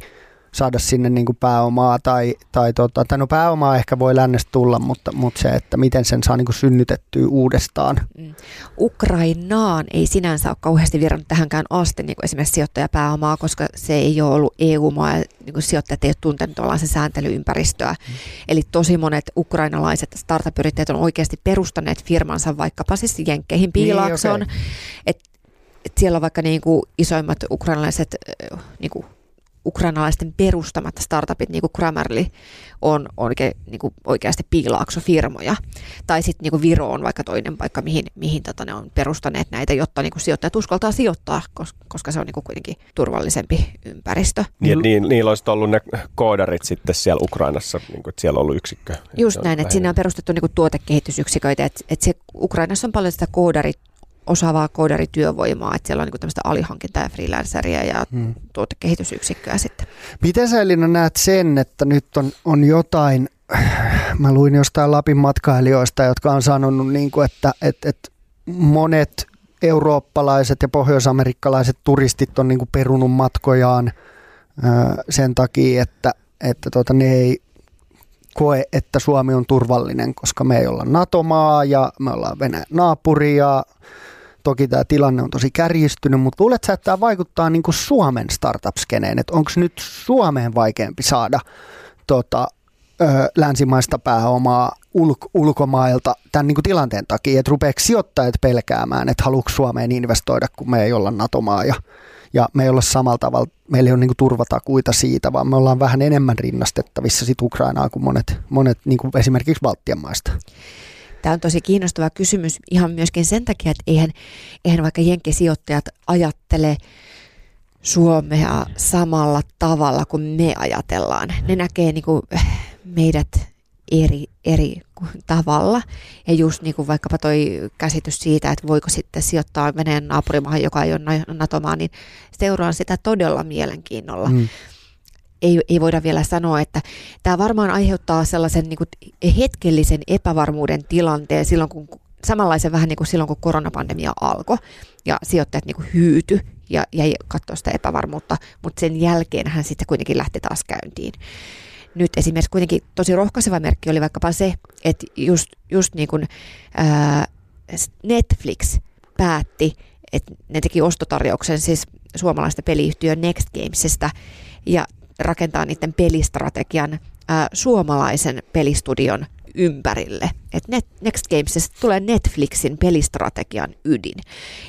saada sinne niin kuin pääomaa tai, tai, tota, tai no pääomaa ehkä voi lännestä tulla, mutta, mutta se, että miten sen saa niin kuin synnytettyä uudestaan. Mm. Ukrainaan ei sinänsä ole kauheasti virannut tähänkään asti niin kuin esimerkiksi sijoittajapääomaa, koska se ei ole ollut EU-maa ja niin kuin sijoittajat ei ole tuntenut se sääntelyympäristöä. Mm. Eli tosi monet ukrainalaiset startup-yrittäjät on oikeasti perustaneet firmansa vaikkapa siis Jenkkeihin piilaaksoon. Niin, okay. et, et siellä on vaikka niin kuin isoimmat ukrainalaiset niin kuin ukrainalaisten perustamat startupit, niin kuin Grammarly, on oikein, niin kuin oikeasti piilaaksofirmoja. Tai sitten niin Viro on vaikka toinen paikka, mihin, mihin tota, ne on perustaneet näitä, jotta niin kuin sijoittajat uskaltaa sijoittaa, koska se on niin kuin kuitenkin turvallisempi ympäristö. Niin, niin, niillä olisi ollut ne koodarit sitten siellä Ukrainassa, niin kuin, että siellä on ollut yksikkö. Just näin, että sinne on perustettu niin kuin tuotekehitysyksiköitä, että, että se, Ukrainassa on paljon sitä koodarit osaavaa koodarityövoimaa, että siellä on niin tämmöistä alihankintaa ja freelanceria ja hmm. tuotekehitysyksikköä sitten. Miten sä Elina näet sen, että nyt on, on jotain, <sighs> mä luin jostain Lapin matkailijoista, jotka on sanonut, niin kuin, että, että, että monet eurooppalaiset ja pohjoisamerikkalaiset turistit on niin kuin perunut matkojaan sen takia, että, että tuota, ne ei koe, että Suomi on turvallinen, koska me ei olla NATO-maa ja me ollaan Venäjän naapuri ja Toki tämä tilanne on tosi kärjistynyt, mutta luuletko että tämä vaikuttaa niin kuin Suomen startup-skeneen? Että onko nyt Suomeen vaikeampi saada tota, ö, länsimaista pääomaa ulk- ulkomailta tämän niin kuin tilanteen takia? Että rupeeko sijoittajat pelkäämään, että haluatko Suomeen investoida, kun me ei olla NATO-maa ja, ja me ei olla samalla tavalla, meillä ei ole niin kuin turvatakuita siitä, vaan me ollaan vähän enemmän rinnastettavissa sit Ukrainaa kuin monet, monet niin kuin esimerkiksi Baltian maista. Tämä on tosi kiinnostava kysymys ihan myöskin sen takia, että eihän, eihän vaikka jenkkisijoittajat ajattele Suomea samalla tavalla kuin me ajatellaan. Ne näkee niin kuin meidät eri, eri tavalla. Ja just niin kuin vaikkapa toi käsitys siitä, että voiko sitten sijoittaa Venäjän naapurimaahan, joka ei ole NATO-maa, niin seuraan sitä todella mielenkiinnolla. Mm. Ei, ei voida vielä sanoa, että tämä varmaan aiheuttaa sellaisen niin kuin hetkellisen epävarmuuden tilanteen silloin, kun samanlaisen vähän niin kuin silloin, kun koronapandemia alkoi ja sijoittajat niin kuin hyyty ja jäi katsoa sitä epävarmuutta, mutta sen jälkeen hän sitten kuitenkin lähti taas käyntiin. Nyt esimerkiksi kuitenkin tosi rohkaiseva merkki oli vaikkapa se, että just, just niin kuin ää, Netflix päätti, että ne teki ostotarjouksen siis suomalaista peliyhtiö Next Gamesista ja rakentaa niiden pelistrategian ää, suomalaisen pelistudion ympärille. Et Net, Next Gamesista tulee Netflixin pelistrategian ydin.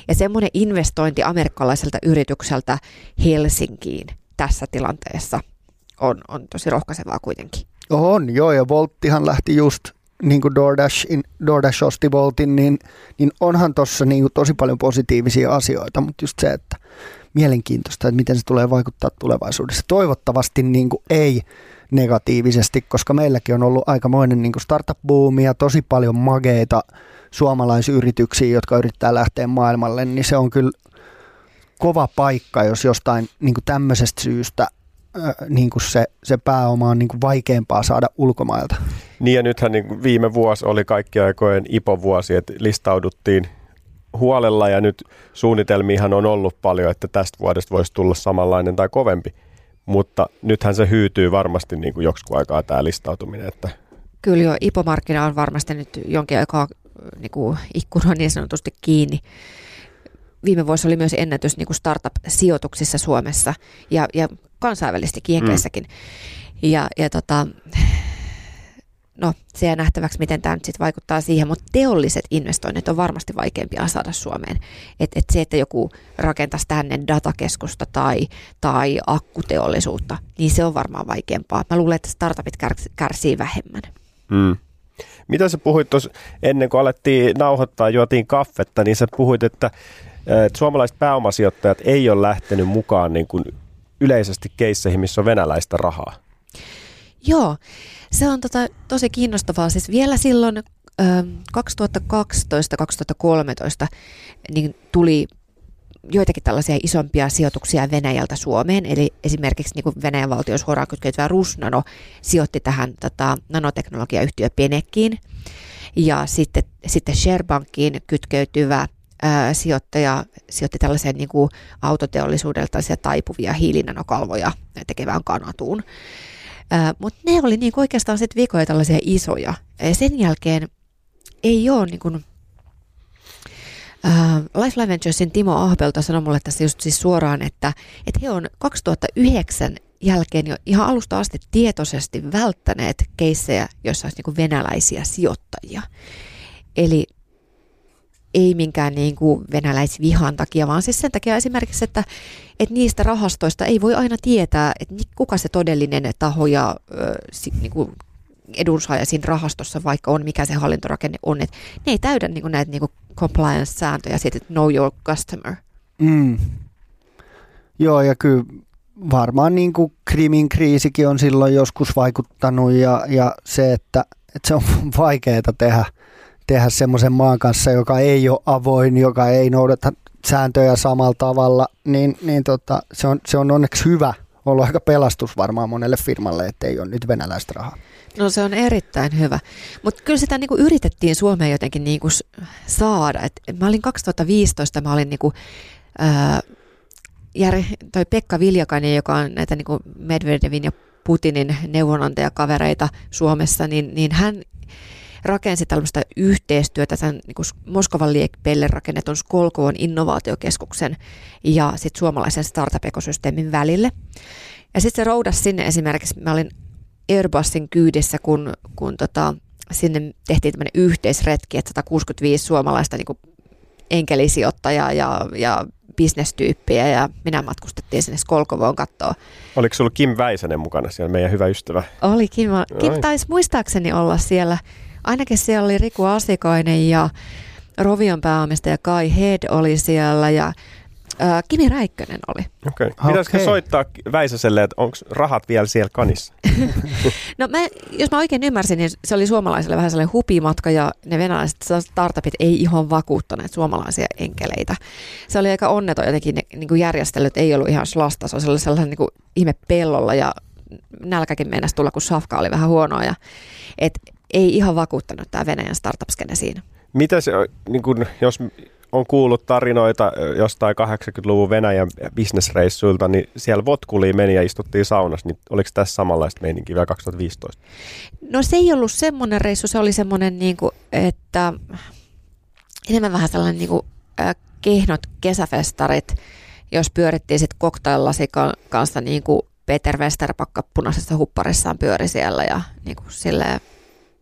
Ja semmoinen investointi amerikkalaiselta yritykseltä Helsinkiin tässä tilanteessa on, on tosi rohkaisevaa kuitenkin. On, joo, ja Volttihan lähti just niin kuin DoorDash, DoorDash osti Voltin, niin, niin onhan tuossa niin tosi paljon positiivisia asioita, mutta just se, että mielenkiintoista, että miten se tulee vaikuttaa tulevaisuudessa. Toivottavasti niin kuin ei negatiivisesti, koska meilläkin on ollut aikamoinen niin startup-buumi ja tosi paljon mageita suomalaisyrityksiä, jotka yrittää lähteä maailmalle, niin se on kyllä kova paikka, jos jostain niin kuin tämmöisestä syystä niin kuin se, se pääoma on niin kuin vaikeampaa saada ulkomailta. Niin ja nythän niin viime vuosi oli kaikki aikojen IPO-vuosi, että listauduttiin huolella ja nyt suunnitelmiahan on ollut paljon, että tästä vuodesta voisi tulla samanlainen tai kovempi. Mutta nythän se hyytyy varmasti niin kuin joksikun aikaa tämä listautuminen. Että... Kyllä jo, IPO-markkina on varmasti nyt jonkin aikaa niin kuin ikkuna niin sanotusti kiinni. Viime vuosi oli myös ennätys niin kuin startup-sijoituksissa Suomessa ja, ja kansainvälisesti Jenkeissäkin. Mm. Ja, ja tota, no se jää nähtäväksi, miten tämä nyt sit vaikuttaa siihen, mutta teolliset investoinnit on varmasti vaikeampia saada Suomeen. Et, et se, että joku rakentaisi tänne datakeskusta tai, tai akkuteollisuutta, niin se on varmaan vaikeampaa. Mä luulen, että startupit kärs, kärsii vähemmän. Mm. Mitä sä puhuit tuossa ennen kuin alettiin nauhoittaa, juotiin kaffetta, niin sä puhuit, että, että suomalaiset pääomasijoittajat ei ole lähtenyt mukaan niin kuin yleisesti keisseihin, missä on venäläistä rahaa. Joo, se on tota, tosi kiinnostavaa. Siis vielä silloin ö, 2012-2013 niin tuli joitakin tällaisia isompia sijoituksia Venäjältä Suomeen, eli esimerkiksi niin Venäjän valtion suoraan kytkeytyvä Rusnano sijoitti tähän tota, nanoteknologiayhtiö Penekkiin, ja sitten, sitten Sharebankiin kytkeytyvä ää, sijoittaja sijoitti tällaiseen niin autoteollisuudelta taipuvia hiilinanokalvoja tekevään kanatuun. Mutta ne oli niin oikeastaan sitten vikoja tällaisia isoja. Ja sen jälkeen ei ole niin kuin, Uh, Lifeline Venturesin Timo Ahbelta sanoi mulle tässä just siis suoraan, että, että he on 2009 jälkeen jo ihan alusta asti tietoisesti välttäneet keissejä, joissa olisi niin venäläisiä sijoittajia. Eli ei minkään niin kuin venäläisvihan takia, vaan siis sen takia esimerkiksi, että, että niistä rahastoista ei voi aina tietää, että kuka se todellinen taho ja niin kuin edunsaaja siinä rahastossa vaikka on, mikä se hallintorakenne on, että ne ei täydä niin kuin näitä niin kuin compliance-sääntöjä, siitä, että know your customer. Mm. Joo, ja kyllä varmaan niin kuin Krimin kriisikin on silloin joskus vaikuttanut ja, ja se, että, että se on <laughs> vaikeaa tehdä – tehdä semmoisen maan kanssa, joka ei ole avoin, joka ei noudata sääntöjä samalla tavalla, niin, niin tota, se, on, se on onneksi hyvä ollut aika pelastus varmaan monelle firmalle, että ei ole nyt venäläistä rahaa. No se on erittäin hyvä. Mutta kyllä sitä niinku yritettiin Suomeen jotenkin niinku saada. Et mä olin 2015, mä olin niinku, ää, toi Pekka Viljakainen, joka on näitä niinku Medvedevin ja Putinin neuvonantajakavereita Suomessa, niin, niin hän rakensi tällaista yhteistyötä tämän niin Moskovan liekpeille rakennetun Skolkovon innovaatiokeskuksen ja sitten suomalaisen startup-ekosysteemin välille. Ja sitten se roudasi sinne esimerkiksi, mä olin Airbusin kyydissä, kun, kun tota, sinne tehtiin tämmöinen yhteisretki, että 165 suomalaista niin kuin enkelisijoittajaa ja, ja bisnestyyppiä ja minä matkustettiin sinne Skolkovoon kattoon. Oliko sulla Kim Väisänen mukana siellä, meidän hyvä ystävä? Oli Kim. Kim taisi muistaakseni olla siellä ainakin siellä oli Riku Asikainen ja Rovion pääomistaja Kai Head oli siellä ja Äh, Kimi Räikkönen oli. Okei. Okay. Pitäisikö Okei. soittaa Väisäselle, että onko rahat vielä siellä kanissa? <laughs> No mä, jos mä oikein ymmärsin, niin se oli suomalaisille vähän sellainen hupimatka ja ne venäläiset startupit ei ihan vakuuttaneet suomalaisia enkeleitä. Se oli aika onneton jotenkin, ne niin kuin järjestelyt ei ollut ihan slasta, se oli sellainen niin kuin ihme pellolla ja nälkäkin meinasi tulla, kun safka oli vähän huonoa. Ja, et ei ihan vakuuttanut tämä Venäjän startup-skene siinä. Mitä se, niin kun, jos on kuullut tarinoita jostain 80-luvun Venäjän bisnesreissuilta, niin siellä Votkuliin meni ja istuttiin saunassa, niin oliko tässä samanlaista meininkiä vielä 2015? No se ei ollut semmoinen reissu, se oli semmoinen, niin kuin, että enemmän vähän sellainen niin kuin, äh, kehnot kesäfestarit, jos pyörittiin sitten cocktaillasikan kanssa niin kuin Peter Westerpakka punaisessa hupparissaan pyöri siellä ja niin kuin silleen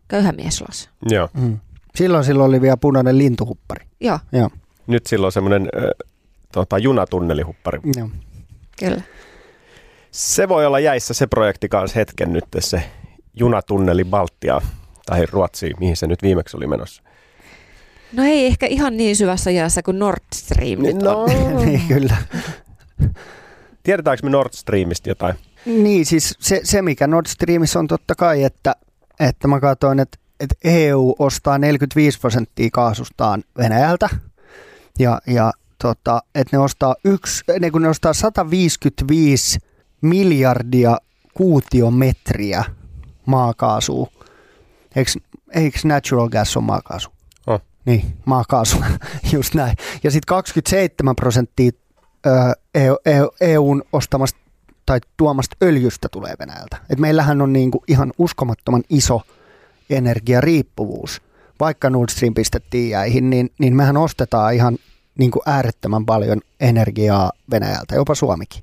köyhä mies los. Joo. Mm. Silloin silloin oli vielä punainen lintuhuppari. Joo, Joo, Nyt silloin semmoinen tota, junatunnelihuppari. joo. kyllä. Se voi olla jäissä se projekti kanssa hetken nyt, se junatunneli Baltia tai Ruotsiin, mihin se nyt viimeksi oli menossa. No ei ehkä ihan niin syvässä jäässä kuin Nord Stream nyt No. on. <laughs> <laughs> niin kyllä. Tiedetäänkö me Nord Streamista jotain? Niin, siis se, se mikä Nord Streamissa on totta kai, että, että mä katsoin, että, että EU ostaa 45 prosenttia kaasustaan Venäjältä ja, ja tota, että ne ostaa, yksi, ne, kun ne ostaa 155 miljardia kuutiometriä maakaasua. Eikö, eikö natural gas ole maakaasu? On. Niin, maakaasu, <laughs> just näin. Ja sitten 27 prosenttia ö, EU, EU, EUn ostamasta tai tuomasta öljystä tulee Venäjältä. Et meillähän on niinku ihan uskomattoman iso energiariippuvuus. Vaikka Nord Stream pistettiin jäihin, niin, niin mehän ostetaan ihan niinku äärettömän paljon energiaa Venäjältä, jopa Suomikin.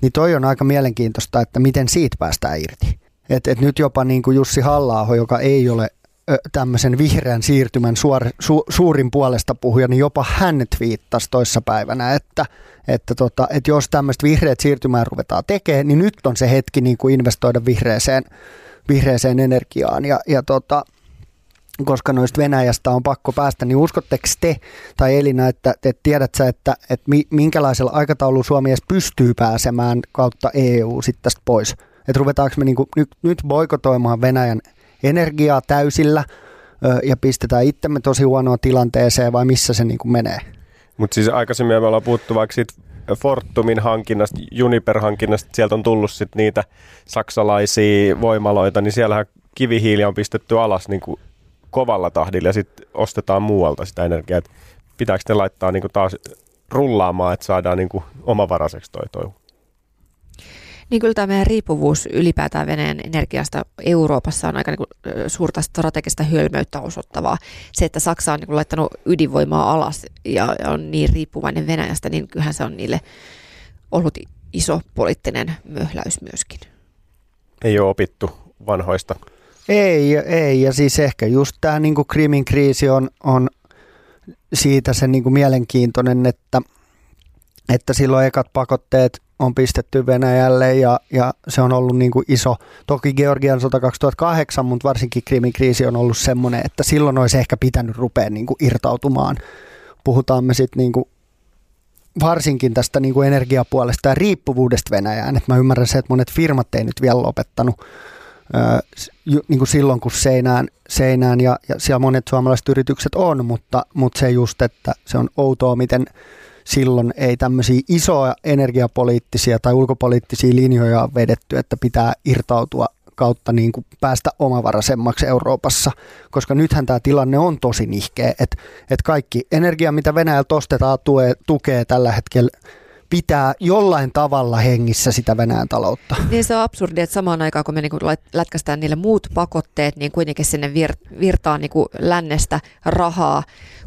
Niin toi on aika mielenkiintoista, että miten siitä päästään irti. Et, et nyt jopa niin kuin Jussi halla joka ei ole tämmöisen vihreän siirtymän suor, su, suurin puolesta puhuja, niin jopa hän twiittasi toissapäivänä, että, että, tota, että jos tämmöistä vihreät siirtymää ruvetaan tekemään, niin nyt on se hetki niin kuin investoida vihreeseen, vihreeseen energiaan. Ja, ja tota, koska noista Venäjästä on pakko päästä, niin uskotteko te tai Elina, että, että tiedät sä, että, että mi- minkälaisella aikataululla Suomi edes pystyy pääsemään kautta EU sitten tästä pois? Että ruvetaanko me niinku nyt, nyt boikotoimaan Venäjän energiaa täysillä ja pistetään itsemme tosi huonoon tilanteeseen vai missä se niinku menee? Mutta siis aikaisemmin me ollaan puhuttu vaikka siitä Fortumin hankinnasta, Juniper-hankinnasta, sieltä on tullut sit niitä saksalaisia voimaloita, niin siellähän kivihiili on pistetty alas niin kuin kovalla tahdilla ja sitten ostetaan muualta sitä energiaa. Pitääkö ne laittaa niin kuin taas rullaamaan, että saadaan niin kuin omavaraiseksi toi, toi Niin kyllä tämä meidän riippuvuus ylipäätään Venäjän energiasta Euroopassa on aika niin kuin, suurta strategista hölmöyttä osoittavaa. Se, että Saksa on niin kuin, laittanut ydinvoimaa alas ja on niin riippuvainen Venäjästä, niin kyllähän se on niille ollut iso poliittinen möhläys myöskin. Ei ole opittu vanhoista. Ei, ei. Ja siis ehkä just tämä niinku Krimin kriisi on, on siitä se niinku mielenkiintoinen, että, että silloin ekat pakotteet on pistetty Venäjälle ja, ja se on ollut niinku iso. Toki Georgian sota 2008, mutta varsinkin Krimin kriisi on ollut semmoinen, että silloin olisi ehkä pitänyt rupea niinku irtautumaan. Puhutaan me sitten niinku varsinkin tästä niinku energiapuolesta ja riippuvuudesta Venäjään. Et mä ymmärrän se, että monet firmat ei nyt vielä lopettanut niin kuin silloin, kun seinään, seinään ja, ja siellä monet suomalaiset yritykset on, mutta, mutta se just, että se on outoa, miten silloin ei tämmöisiä isoja energiapoliittisia tai ulkopoliittisia linjoja vedetty, että pitää irtautua kautta niin kuin päästä omavaraisemmaksi Euroopassa, koska nythän tämä tilanne on tosi nihkeä, että, että kaikki energia, mitä Venäjältä ostetaan, tue, tukee tällä hetkellä pitää jollain tavalla hengissä sitä Venäjän taloutta. Niin se on absurdi, että samaan aikaan kun me niinku lätkästään niille muut pakotteet, niin kuitenkin sinne vir- virtaa niinku lännestä rahaa,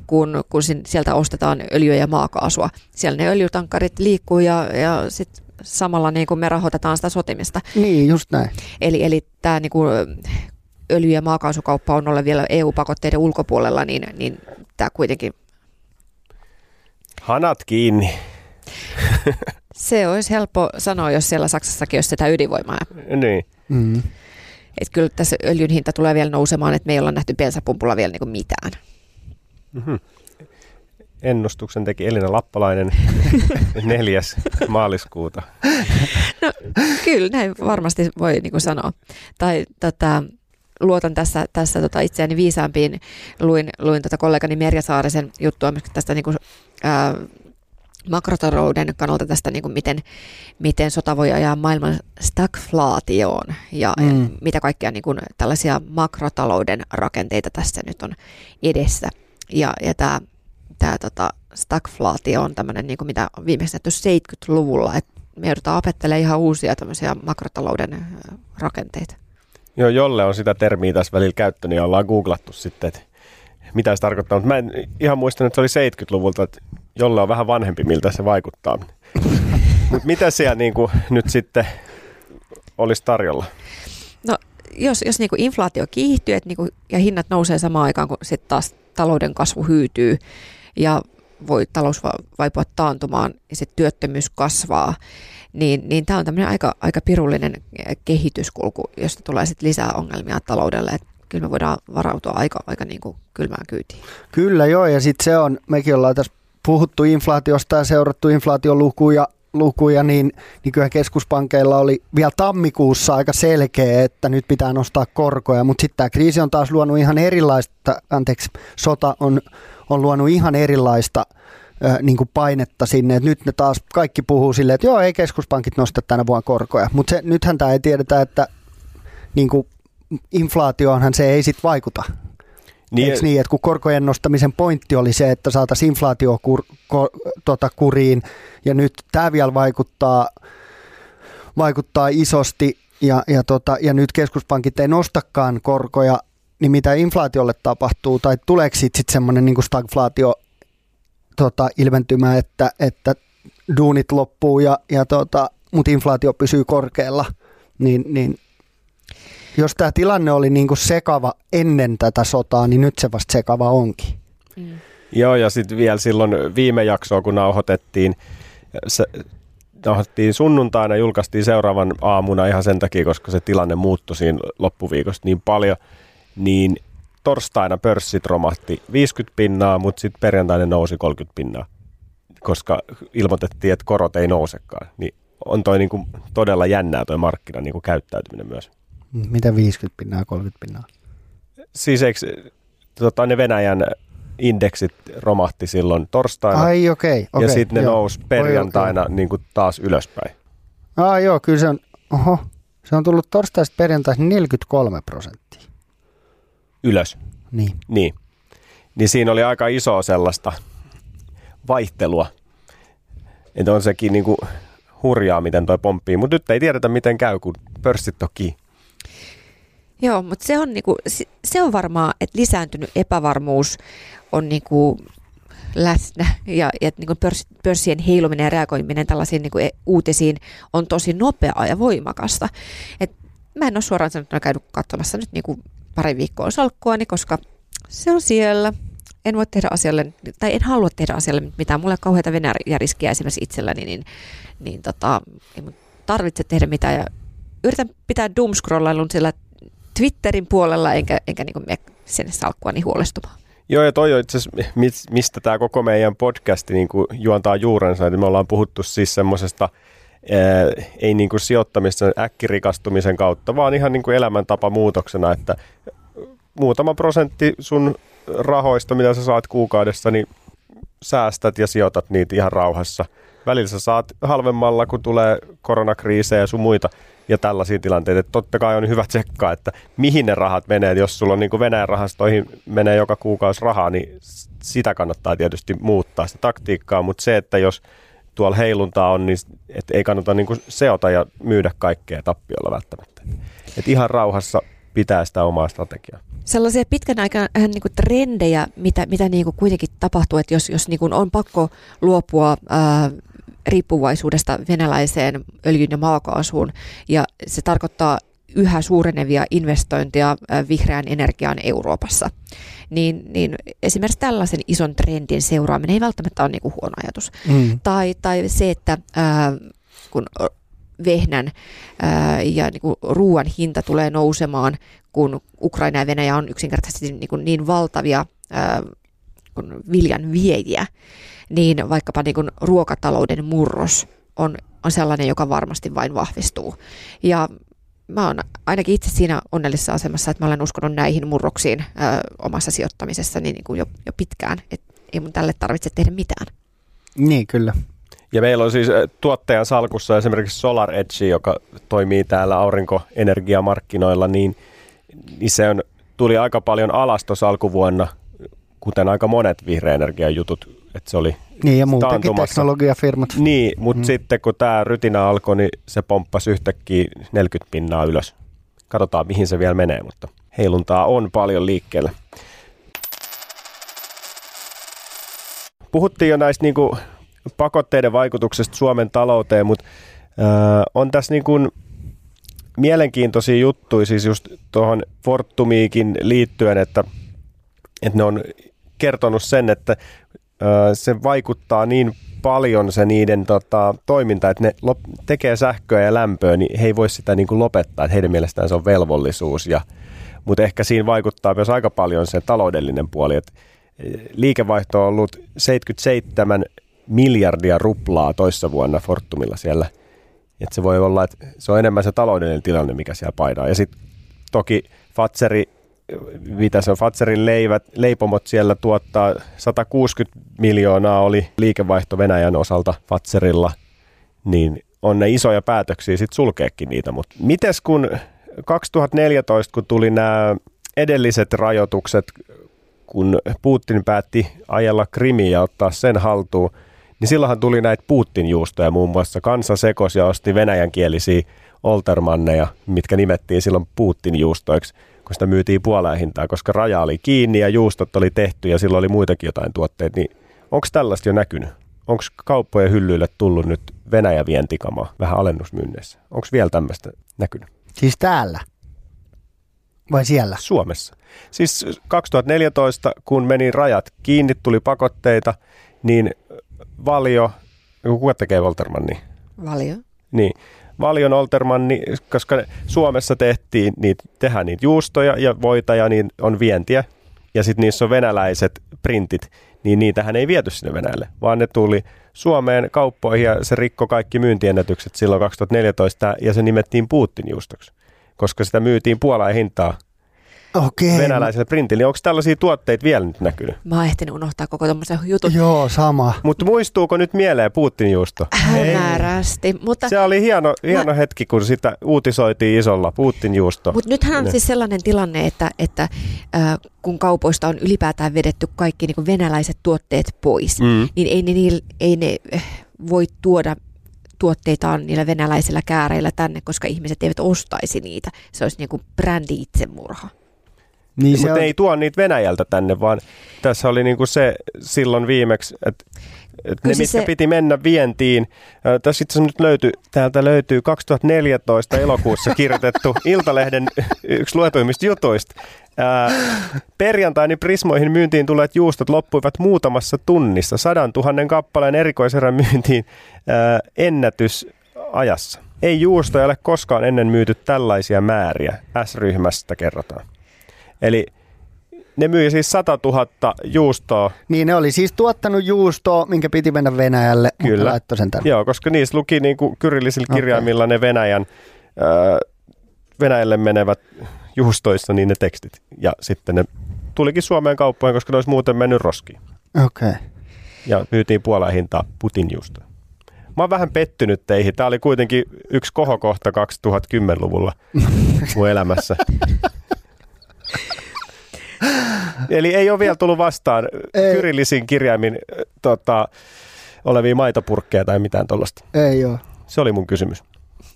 kun, kun sin- sieltä ostetaan öljyä ja maakaasua. Siellä ne öljytankkarit liikkuu ja, ja sit samalla niinku me rahoitetaan sitä sotimista. Niin, just näin. Eli, eli tämä niinku öljy- ja maakaasukauppa on olla vielä EU-pakotteiden ulkopuolella, niin, niin tämä kuitenkin, Hanat kiinni. se olisi helppo sanoa, jos siellä Saksassakin olisi sitä ydinvoimaa. Niin. Mm. Että kyllä tässä öljyn hinta tulee vielä nousemaan, että me ei olla nähty bensapumpulla vielä niinku mitään. Mhm. ennustuksen teki Elina Lappalainen <laughs> 4. maaliskuuta. No, kyllä, näin varmasti voi niin kuin sanoa. Tai tota, luotan tässä, tässä tota itseäni viisaampiin. Luin, luin tota kollegani Merja Saarisen juttua tästä niin kuin, ää, makrotalouden kannalta tästä, niin kuin miten, miten sota voi ajaa maailman stagflaatioon ja, mm. ja mitä kaikkia niin kuin, tällaisia makrotalouden rakenteita tässä nyt on edessä. Ja, ja tämä, tämä tota, stagflaatio on tämmöinen, niin kuin mitä on viimeksi 70-luvulla, että me joudutaan opettelemaan ihan uusia tämmöisiä makrotalouden rakenteita. Joo, jolle on sitä termiä tässä välillä käyttänyt ja ollaan googlattu sitten, että mitä se tarkoittaa. Mutta mä en ihan muistan, että se oli 70-luvulta, että jolle on vähän vanhempi, miltä se vaikuttaa. <laughs> Mutta mitä siellä niin kuin nyt sitten olisi tarjolla? No jos, jos niin kuin inflaatio kiihtyy et niin kuin, ja hinnat nousee samaan aikaan, kun sitten taas talouden kasvu hyytyy ja voi talous vaipua taantumaan ja sitten työttömyys kasvaa, niin, niin tämä on tämmöinen aika, aika pirullinen kehityskulku, josta tulee sitten lisää ongelmia taloudelle. Et kyllä me voidaan varautua aika, aika niin kuin kylmään kyytiin. Kyllä joo, ja sitten se on, mekin ollaan tässä puhuttu inflaatiosta ja seurattu inflaatiolukuja, lukuja, niin, niin kyllä keskuspankeilla oli vielä tammikuussa aika selkeä, että nyt pitää nostaa korkoja, mutta sitten tämä kriisi on taas luonut ihan erilaista, anteeksi, sota on, on luonut ihan erilaista ö, niin kuin painetta sinne, että nyt ne taas kaikki puhuu silleen, että joo, ei keskuspankit nosta tänä vuonna korkoja, mutta nythän tämä ei tiedetä, että niin kuin inflaatioonhan se ei sitten vaikuta. Niin, Eikö niin, että kun korkojen nostamisen pointti oli se, että saataisiin inflaatio kur, ko, tota, kuriin, ja nyt tämä vielä vaikuttaa, vaikuttaa isosti, ja, ja, tota, ja nyt keskuspankit ei nostakaan korkoja, niin mitä inflaatiolle tapahtuu, tai tuleeko sitten sit semmoinen niin stagflaatio tota, ilmentymä, että, että duunit loppuu, ja, ja tota, mutta inflaatio pysyy korkealla, niin, niin jos tämä tilanne oli niin kuin sekava ennen tätä sotaa, niin nyt se vasta sekava onkin. Mm. Joo, ja sitten vielä silloin viime jaksoa, kun nauhoitettiin, se, nauhoitettiin sunnuntaina, julkaistiin seuraavan aamuna ihan sen takia, koska se tilanne muuttui siinä loppuviikosta niin paljon, niin torstaina pörssit romahti 50 pinnaa, mutta sitten perjantaina nousi 30 pinnaa, koska ilmoitettiin, että korot ei nousekaan. Niin on toi niinku todella jännää toi markkina niinku käyttäytyminen myös. Mitä 50 pinnaa, 30 pinnaa? Siis eikö, tota, ne Venäjän indeksit romahti silloin torstaina. Ai okei. Okay, okay, ja sitten ne joo. nousi perjantaina okay. niin kuin taas ylöspäin. Ah joo, kyllä se on, oho, se on tullut torstaista perjantaista 43 prosenttia. Ylös? Niin. Niin. Niin siinä oli aika iso sellaista vaihtelua. Että on sekin niin kuin hurjaa, miten toi pomppii. Mutta nyt ei tiedetä, miten käy, kun pörssit toki Joo, mutta se on, niinku, se on varmaan, että lisääntynyt epävarmuus on niinku läsnä ja, ja niinku pörs, pörssien heiluminen ja reagoiminen tällaisiin niinku e, uutisiin on tosi nopeaa ja voimakasta. Et mä en ole suoraan sanottuna käynyt katsomassa nyt niinku pari viikkoa salkkuani, koska se on siellä. En voi tehdä asialle, tai en halua tehdä asialle mitään. Mulle kauheita venäjäriskiä esimerkiksi itselläni, niin, niin tota, ei mun tarvitse tehdä mitään. Ja yritän pitää doomscrollailun sillä Twitterin puolella, enkä, enkä niin mene sinne salkkuani huolestumaan. Joo, ja toi on itse asiassa, mistä tämä koko meidän podcasti niin kuin juontaa juurensa. Eli me ollaan puhuttu siis semmoisesta, ei niin kuin sijoittamista äkkirikastumisen kautta, vaan ihan niin kuin elämäntapa muutoksena, että muutama prosentti sun rahoista, mitä sä saat kuukaudessa, niin säästät ja sijoitat niitä ihan rauhassa. Välillä sä saat halvemmalla, kun tulee koronakriisejä ja sun muita ja tällaisia tilanteita. Että totta kai on hyvä tsekkaa, että mihin ne rahat menee. jos sulla on niin kuin Venäjän rahastoihin menee joka kuukausi rahaa, niin sitä kannattaa tietysti muuttaa sitä taktiikkaa. Mutta se, että jos tuolla heiluntaa on, niin et ei kannata niin kuin seota ja myydä kaikkea tappiolla välttämättä. Et ihan rauhassa pitää sitä omaa strategiaa. Sellaisia pitkän aikaa niin kuin trendejä, mitä, mitä niin kuin kuitenkin tapahtuu, että jos, jos niin kuin on pakko luopua ää, riippuvaisuudesta venäläiseen öljyn ja maakaasuun. Ja se tarkoittaa yhä suurenevia investointeja vihreään energiaan Euroopassa. Niin, niin esimerkiksi tällaisen ison trendin seuraaminen ei välttämättä ole niin kuin huono ajatus. Mm. Tai, tai se, että ää, kun vehnän ää, ja niin kuin ruoan hinta tulee nousemaan, kun Ukraina ja Venäjä on yksinkertaisesti niin, kuin niin valtavia ää, kun viljan viejiä, niin vaikkapa niin kuin ruokatalouden murros on, on sellainen, joka varmasti vain vahvistuu. Ja mä oon ainakin itse siinä onnellisessa asemassa, että mä olen uskonut näihin murroksiin ö, omassa sijoittamisessani niin kuin jo, jo pitkään, että ei mun tälle tarvitse tehdä mitään. Niin, kyllä. Ja meillä on siis tuottajan salkussa esimerkiksi Solar Edge, joka toimii täällä aurinkoenergiamarkkinoilla, niin, niin se on, tuli aika paljon alas tuossa alkuvuonna, kuten aika monet vihreä energian jutut, että se oli Niin ja muutenkin taantumassa. teknologiafirmat. Niin, mutta mm. sitten kun tämä rytinä alkoi, niin se pomppasi yhtäkkiä 40 pinnaa ylös. Katsotaan, mihin se vielä menee, mutta heiluntaa on paljon liikkeellä. Puhuttiin jo näistä niinku pakotteiden vaikutuksesta Suomen talouteen, mutta äh, on tässä niinku mielenkiintoisia juttuja siis just tuohon Fortumiikin liittyen, että, että ne on kertonut sen, että se vaikuttaa niin paljon se niiden tota, toiminta, että ne lop, tekee sähköä ja lämpöä, niin he ei voi sitä niin kuin lopettaa, että heidän mielestään se on velvollisuus. Ja, mutta ehkä siinä vaikuttaa myös aika paljon se taloudellinen puoli, että eh, liikevaihto on ollut 77 miljardia ruplaa toissa vuonna Fortumilla siellä. Että se voi olla, että se on enemmän se taloudellinen tilanne, mikä siellä painaa. Ja sitten toki Fatseri, mitä se on, Fatserin leivät, leipomot siellä tuottaa 160 miljoonaa oli liikevaihto Venäjän osalta Fatserilla, niin on ne isoja päätöksiä sitten sulkeekin niitä. Mutta mites kun 2014, kun tuli nämä edelliset rajoitukset, kun Putin päätti ajella Krimiä ja ottaa sen haltuun, niin silloinhan tuli näitä Putin-juustoja muun muassa. Kansa sekos ja osti venäjänkielisiä oltermanneja, mitkä nimettiin silloin Putin-juustoiksi, kun sitä myytiin puoleen hintaa, koska raja oli kiinni ja juustot oli tehty ja silloin oli muitakin jotain tuotteita. Niin onko tällaista jo näkynyt? Onko kauppojen hyllyille tullut nyt Venäjä vientikama vähän alennusmyynneissä? Onko vielä tämmöistä näkynyt? Siis täällä. Vai siellä? Suomessa. Siis 2014, kun meni rajat kiinni, tuli pakotteita, niin Valio, kuka tekee Voltermanni? Valio. Niin, Valion Oltermanni, koska Suomessa tehtiin niitä, tehdään niitä juustoja ja voita ja niin on vientiä, ja sitten niissä on venäläiset printit, niin niitähän ei viety sinne Venäjälle, vaan ne tuli Suomeen kauppoihin ja se rikko kaikki myyntiennätykset silloin 2014 ja se nimettiin Putin juustoksi, koska sitä myytiin puoleen hintaa Okei. venäläiselle printille. Onko tällaisia tuotteita vielä nyt näkynyt? Mä oon ehtinyt unohtaa koko tommosen jutun Joo, sama. Mutta muistuuko nyt mieleen Putin juusto? hämärästi. Mutta, Se oli hieno, hieno hetki, kun sitä uutisoitiin isolla Putin juusto. mutta nythän on Ne. siis sellainen tilanne, että, että äh, kun kaupoista on ylipäätään vedetty kaikki niin kuin venäläiset tuotteet pois, Mm. niin ei ne, niil- ei ne eh, voi tuoda tuotteitaan niillä venäläisillä kääreillä tänne, koska ihmiset eivät ostaisi niitä. Se olisi niin kuin brändi itsemurha. Niin se Mutta on, ei tuo niitä Venäjältä tänne, vaan tässä oli niinku se silloin viimeksi, että et ne, mitkä se- piti mennä vientiin. Tässä itse nyt löytyy, täältä löytyy 2014 elokuussa kirjoitettu <laughs> Iltalehden yksi luetuimmista jutuista. Ää, perjantaini Prismoihin myyntiin tulleet juustot loppuivat muutamassa tunnissa. Sadan tuhannen kappaleen erikoiserän myyntiin ää, ennätysajassa. Ei juustoja ole koskaan ennen myyty tällaisia määriä. S-ryhmästä kerrotaan. Eli ne myi siis 100 000 juustoa, niin ne oli siis tuottanut juustoa, minkä piti mennä Venäjälle, mutta Kyllä. laittoi sen tänne. joo, koska niissä luki niin kuin kyrillisillä kirjaimilla ne Venäjän, ää, Venäjälle menevät juustoissa niin ne tekstit. Ja sitten ne tulikin Suomeen kauppoihin, koska ne olisi muuten mennyt roskiin. Okei. Ja myytiin puoleen hintaa Putin juustoja. Mä oon vähän pettynyt teihin. Tämä oli kuitenkin yksi kohokohta 2010-luvulla mun elämässä. <laughs> Eli ei ole vielä tullut vastaan Ei. kyrillisin kirjaimin tota, olevia maitopurkkeja tai mitään tuollaista. Ei joo. Se oli mun kysymys.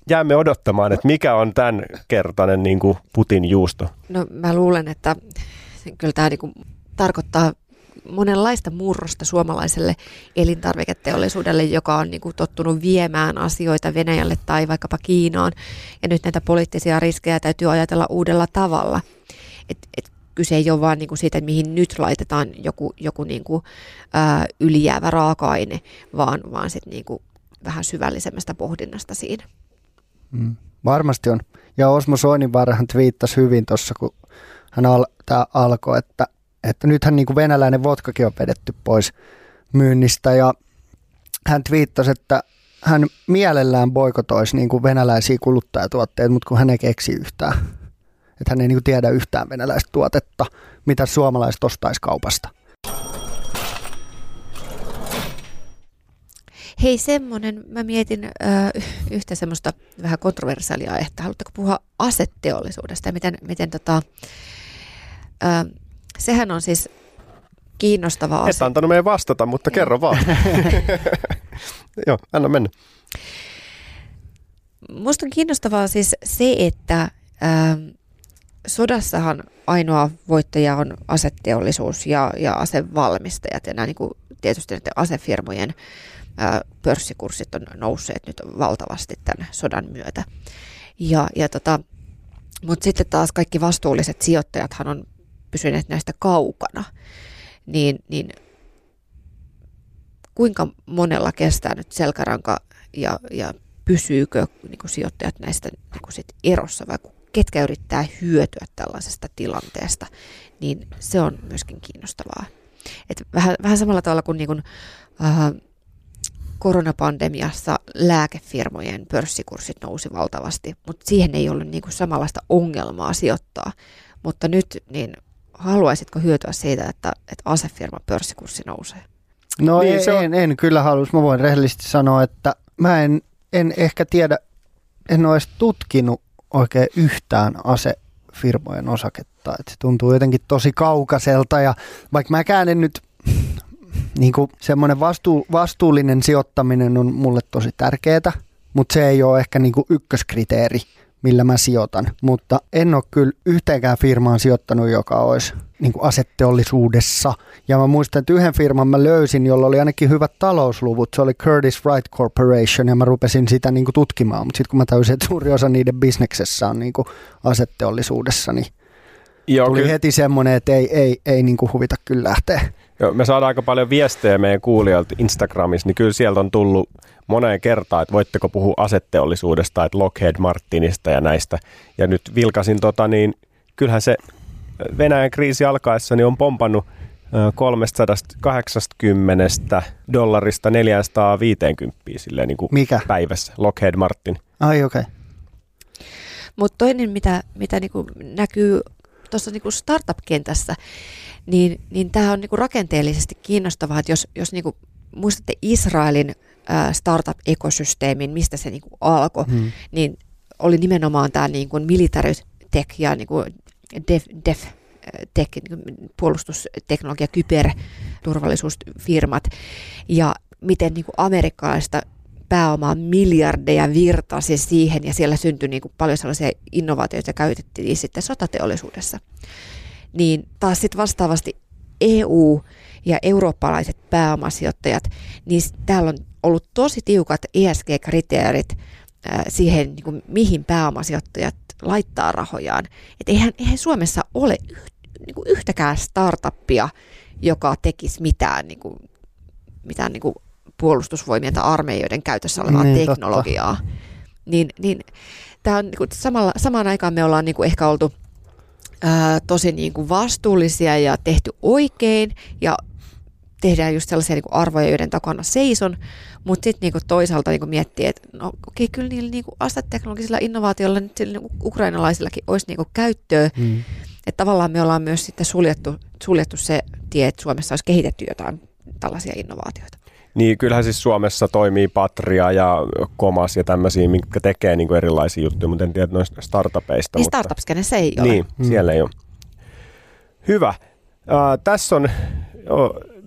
Jäämme odottamaan, että mikä on tämän kertainen niin kuin Putin juusto. No mä luulen, että kyllä tämä niinku tarkoittaa monenlaista murrosta suomalaiselle elintarviketeollisuudelle, joka on niinku tottunut viemään asioita Venäjälle tai vaikkapa Kiinaan. Ja nyt näitä poliittisia riskejä täytyy ajatella uudella tavalla. Et, et kyse ei ole vaan niinku siitä, mihin nyt laitetaan joku, joku niinku, ää, ylijäävä raaka-aine, vaan, vaan sit niinku vähän syvällisemmästä pohdinnasta siinä. Mm. Varmasti on. Ja Osmo Soininvaarahan twiittasi hyvin tuossa, kun hän al- tämä alkoi, että, että nythän niin kuin venäläinen vodkakin on vedetty pois myynnistä ja hän twiittasi, että hän mielellään boikotoisi niin kuin venäläisiä kuluttajatuotteita, mutta kun hän ei keksi yhtään. Että hän ei niin tiedä yhtään venäläistä tuotetta, mitä suomalaiset ostaisi kaupasta. Hei semmonen, mä mietin ö, yhtä semmoista vähän kontroversiaalia että haluatteko puhua aseteollisuudesta ja miten, miten tota, ö, sehän on siis kiinnostava asia. Et antanut meidän vastata, mutta Joo. kerro vaan. <laughs> Joo, anna mennä. Musta on kiinnostavaa siis se, että sodassahan ainoa voittaja on aseteollisuus ja, ja asevalmistajat ja nämä niin kuin, tietysti näiden asefirmojen ää, pörssikurssit on nousseet nyt valtavasti tämän sodan myötä. Ja, ja tota, mutta sitten taas kaikki vastuulliset sijoittajathan on pysyneet näistä kaukana. Niin, niin kuinka monella kestää nyt selkäranka ja, ja pysyykö niin kuin sijoittajat näistä niin kuin sit erossa vai ketkä yrittää hyötyä tällaisesta tilanteesta, niin se on myöskin kiinnostavaa. Et vähän, vähän samalla tavalla kuin, niin kuin äh, koronapandemiassa lääkefirmojen pörssikurssit nousi valtavasti, mutta siihen ei ollut niin kuin samanlaista ongelmaa sijoittaa. Mutta nyt niin haluaisitko hyötyä siitä, että, että asefirman pörssikurssi nousee? No niin, en, on... en, en kyllä halus. Mä voin rehellisesti sanoa, että mä en, en ehkä tiedä, en ole edes tutkinut oikein yhtään asefirmojen osaketta. Et se tuntuu jotenkin tosi kaukaiselta ja vaikka mä en nyt niin semmoinen vastuu, vastuullinen sijoittaminen on mulle tosi tärkeää, mutta se ei ole ehkä niin ykköskriteeri millä mä sijoitan. Mutta en ole kyllä yhteenkään firmaan sijoittanut, joka olisi niin kuin asetteollisuudessa. Ja mä muistan, että yhden firman mä löysin, jolla oli ainakin hyvät talousluvut. Se oli Curtis Wright Corporation ja mä rupesin sitä niin kuin tutkimaan. Mutta sitten kun mä täysin, että suuri osa niiden bisneksessä on niin kuin asetteollisuudessa, niin Joo, tuli kyllä. heti semmoinen, että ei, ei, ei niin kuin huvita kyllä lähteä. Joo, me saadaan aika paljon viestejä meidän kuulijoilta Instagramissa, niin kyllä sieltä on tullut moneen kertaan, että voitteko puhua asetteollisuudesta, että Lockheed Martinista ja näistä. Ja nyt vilkasin, tota, niin kyllähän se Venäjän kriisi alkaessa niin on pompannut 380 dollarista 450 silleen niin kuin Mikä? päivässä, Lockheed Martin. Ai okei. Okay. Mutta toinen, mitä, mitä niinku näkyy tuossa niinku startup-kentässä, niin, niin tämä on niinku rakenteellisesti kiinnostavaa, että jos, jos niinku, muistatte Israelin startup-ekosysteemin, mistä se niin kuin alkoi, hmm. niin oli nimenomaan tämä niin kuin military tech ja niin kuin def, def tech, niin puolustusteknologia, kyberturvallisuusfirmat ja miten niin kuin amerikkalaista pääomaa miljardeja virtasi siihen ja siellä syntyi niin kuin paljon sellaisia innovaatioita, joita käytettiin sitten sotateollisuudessa. Niin taas sitten vastaavasti EU ja eurooppalaiset pääomasijoittajat, niin täällä on ollut tosi tiukat ESG-kriteerit siihen, niin kuin, mihin pääomasijoittajat laittaa rahojaan. Et eihän, eihän Suomessa ole niin kuin yhtäkään startuppia, joka tekisi mitään, niin kuin, mitään niin kuin puolustusvoimien tai armeijoiden käytössä olevaa niin, teknologiaa. Totta. Niin, niin tämä on niin kuin, samalla, samaan aikaan me ollaan niin kuin ehkä oltu ää, tosi niin kuin vastuullisia ja tehty oikein ja tehdään just sellaisia niin arvoja, joiden takana seison, mutta sitten niin toisaalta niin miettii, että no okei, okay, kyllä niillä niin aseteknologisilla innovaatioilla nyt sillä niin ukrainalaisillakin olisi niin käyttöä. Mm. Että tavallaan me ollaan myös sitten suljettu, suljettu se tie, että Suomessa olisi kehitetty jotain tällaisia innovaatioita. Niin, kyllähän siis Suomessa toimii Patria ja Komas ja tämmöisiä, mitkä tekee niin erilaisia juttuja, mutta en tiedä noista startupeista. Niin mutta... startups ei ole. Niin, mm. siellä ei ole. Hyvä. Uh, tässä on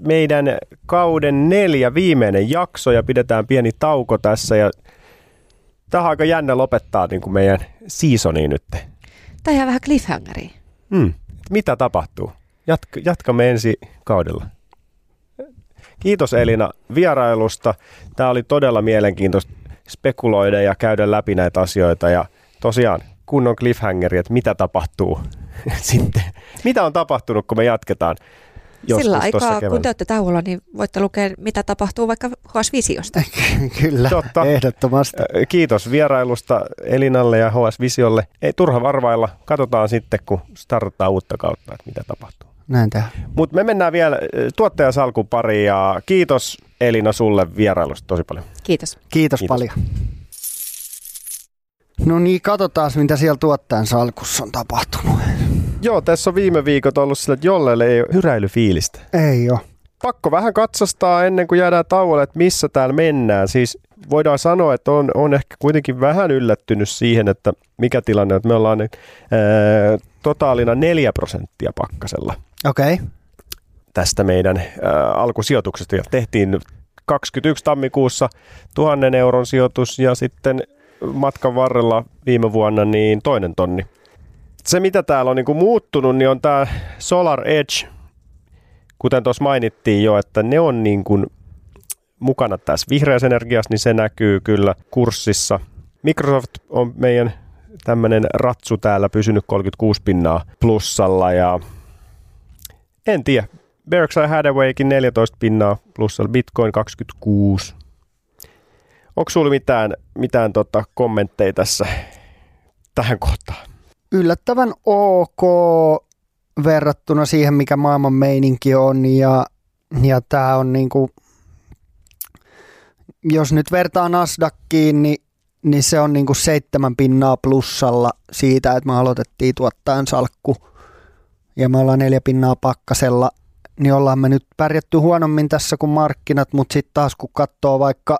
meidän kauden neljä viimeinen jakso ja pidetään pieni tauko tässä ja tähän on aika jännä lopettaa niin kuin meidän seasoni nyt. Tämä on vähän cliffhangeri. Hmm. Mitä tapahtuu? Jatka, jatkamme ensi kaudella. Kiitos Elina vierailusta. Tämä oli todella mielenkiintoista spekuloida ja käydä läpi näitä asioita ja tosiaan kunnon cliffhangeri, että mitä tapahtuu <laughs> sitten. Mitä on tapahtunut, kun me jatketaan? Sillä aikaa, kun te olette tauolla, niin voitte lukea, mitä tapahtuu vaikka HS Visiosta. <laughs> Kyllä, Totta. ehdottomasti. Kiitos vierailusta Elinalle ja HS Visiolle. Ei turha varvailla, katsotaan sitten, kun starttaa uutta kautta, että mitä tapahtuu. näin tehdään. Mutta me mennään vielä tuottajasalkun pariin ja kiitos Elina sulle vierailusta tosi paljon. Kiitos. Kiitos, Kiitos. Kiitos. paljon. No niin, katsotaan mitä siellä tuottajan salkussa on tapahtunut. Joo, tässä on viime viikot ollut sillä, että jollelle ei ole hyräilyfiilistä. Ei ole. Pakko vähän katsostaa ennen kuin jäädään tauolle, että missä täällä mennään. Siis voidaan sanoa, että on, on ehkä kuitenkin vähän yllättynyt siihen, että mikä tilanne on. Että me ollaan ää, totaalina 4 prosenttia pakkasella Okei. Okay. tästä meidän ää, alkusijoituksesta. Ja tehtiin 21 tammikuussa tuhannen euron sijoitus ja sitten matkan varrella viime vuonna niin toinen tonni. Se mitä täällä on niinku muuttunut, niin on tämä Solar Edge, kuten tuossa mainittiin jo, että ne on niinku mukana tässä vihreässä energiassa, niin se näkyy kyllä kurssissa. Microsoft on meidän tämmöinen ratsu täällä pysynyt 36 pinnaa plussalla ja en tiedä. Berkshire Hathawaykin 14 pinnaa plussalla, Bitcoin 26. Onko sulla mitään, mitään tota kommentteja tässä tähän kohtaan? Yllättävän ok verrattuna siihen, mikä maailman meininki on. Ja, ja tämä on niinku, jos nyt vertaa Nasdaqkiin, niin, niin se on niinku seitsemän pinnaa plussalla siitä, että me aloitettiin tuottajan salkku. Ja me ollaan neljä pinnaa pakkasella, niin ollaan me nyt pärjätty huonommin tässä kuin markkinat, mutta sitten taas kun katsoo vaikka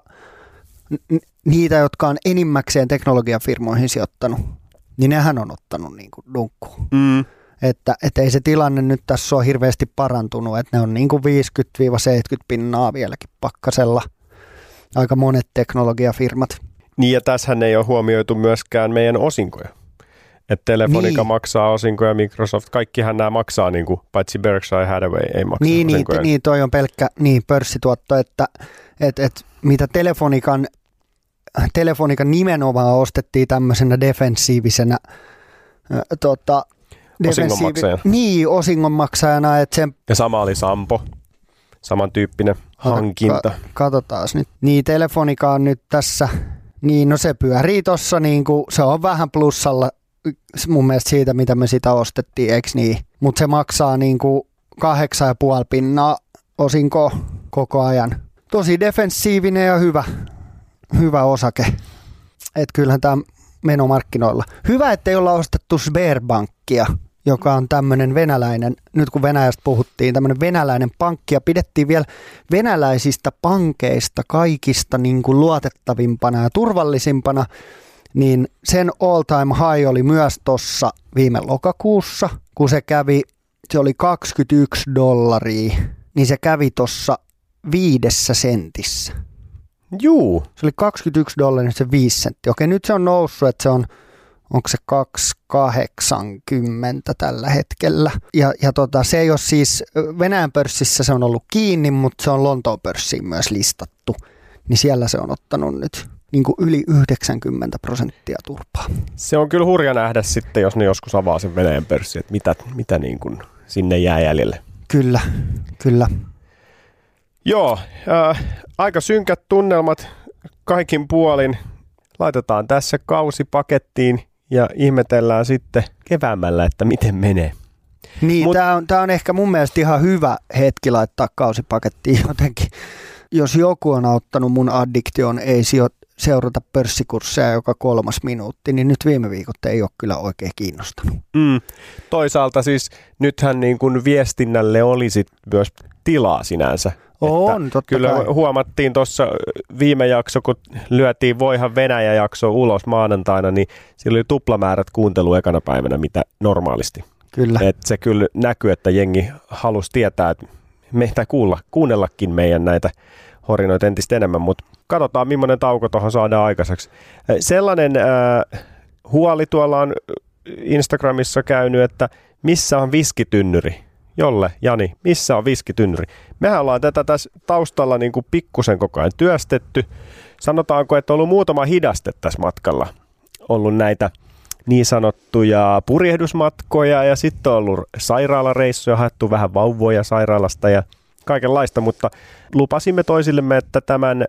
niitä, jotka on enimmäkseen teknologiafirmoihin sijoittanut, niin nehän on ottanut niin kuin dunkkuun. Mm. Että, että ei se tilanne nyt tässä ole hirveästi parantunut, että ne on niin kuin 50-70 pinnaa vieläkin pakkasella. Aika monet teknologiafirmat. Niin ja tässähän ei ole huomioitu myöskään meidän osinkoja. Että Telefonica Niin. niin. maksaa osinkoja, Microsoft, kaikkihan nämä maksaa, niin kuin, paitsi Berkshire Hathaway ei maksa Niin, niin, osinkoja. niin, toi on pelkkä niin, pörssituotto, että et, et, mitä Telefonikan, Telefonikan nimenomaan ostettiin tämmöisenä defensiivisenä äh, tota, Osingonmaksajana. Niin, osingonmaksajana, että sen Ja sama oli Sampo, samantyyppinen hankinta. Ka- katsotaan nyt. Niin, Telefonika on nyt tässä, niin no se pyörii tossa, niin kuin, se on vähän plussalla mun mielestä siitä, mitä me sitä ostettiin, eikö niin? Mutta se maksaa niin kuin kahdeksan ja puoli pinnaa osinko koko ajan. Tosi defensiivinen ja hyvä, hyvä osake. Et kyllähän tämä menomarkkinoilla. Hyvä, ettei olla ostettu Sberbankia, joka on tämmöinen venäläinen, nyt kun Venäjästä puhuttiin, tämmöinen venäläinen pankki ja pidettiin vielä venäläisistä pankeista kaikista niin kuin luotettavimpana ja turvallisimpana, niin sen all time high oli myös tuossa viime lokakuussa, kun se kävi, se oli 21 dollaria, niin se kävi tuossa viidessä sentissä. Juu, Se oli 21 dollaria, se 5 senttiä. Okei, nyt se on noussut, että se on, onko se 2,80 tällä hetkellä. Ja, ja tota, se ei ole siis, Venäjän pörssissä se on ollut kiinni, mutta se on Lontoon pörssiin myös listattu. Niin siellä se on ottanut nyt niin kuin yli 90 prosenttia turpaa. se on kyllä hurja nähdä sitten, jos ne joskus avaa sen Venäjän pörssin, että mitä, mitä niin kuin sinne jää jäljelle. Kyllä, kyllä. Joo, äh, aika synkät tunnelmat kaikin puolin. Laitetaan tässä kausi pakettiin ja ihmetellään sitten keväämällä, että miten menee. Niin, Mut- tämä on, tää on ehkä mun mielestä ihan hyvä hetki laittaa kausipakettiin jotenkin. Jos joku on auttanut mun addiktion, ei sijo- seurata pörssikursseja joka kolmas minuutti, niin nyt viime viikot ei ole kyllä oikein kiinnostanut. Mm. Toisaalta siis nythän niin kuin viestinnälle olisi myös tilaa sinänsä. On, totta Kyllä kai. huomattiin tuossa viime jakso, kun lyötiin Voihan Venäjä-jakso ulos maanantaina, niin sillä oli tuplamäärät kuuntelu ekana päivänä, mitä normaalisti. Kyllä. Et se kyllä näkyy, että jengi halusi tietää, että meitä kuulla, kuunnellakin meidän näitä horinoita entistä enemmän, mutta katsotaan, millainen tauko tuohon saadaan aikaiseksi. Sellainen äh, huoli tuolla on Instagramissa käynyt, että missä on viskitynnyri? Jolle, Jani, missä on viskitynnyri? Mehän ollaan tätä tässä taustalla niin kuin pikkusen koko ajan työstetty. Sanotaanko, että on ollut muutama hidaste tässä matkalla. Ollut näitä niin sanottuja purjehdusmatkoja ja sitten on ollut sairaalareissuja, haettu vähän vauvoja sairaalasta ja kaikenlaista, mutta lupasimme toisillemme, että tämän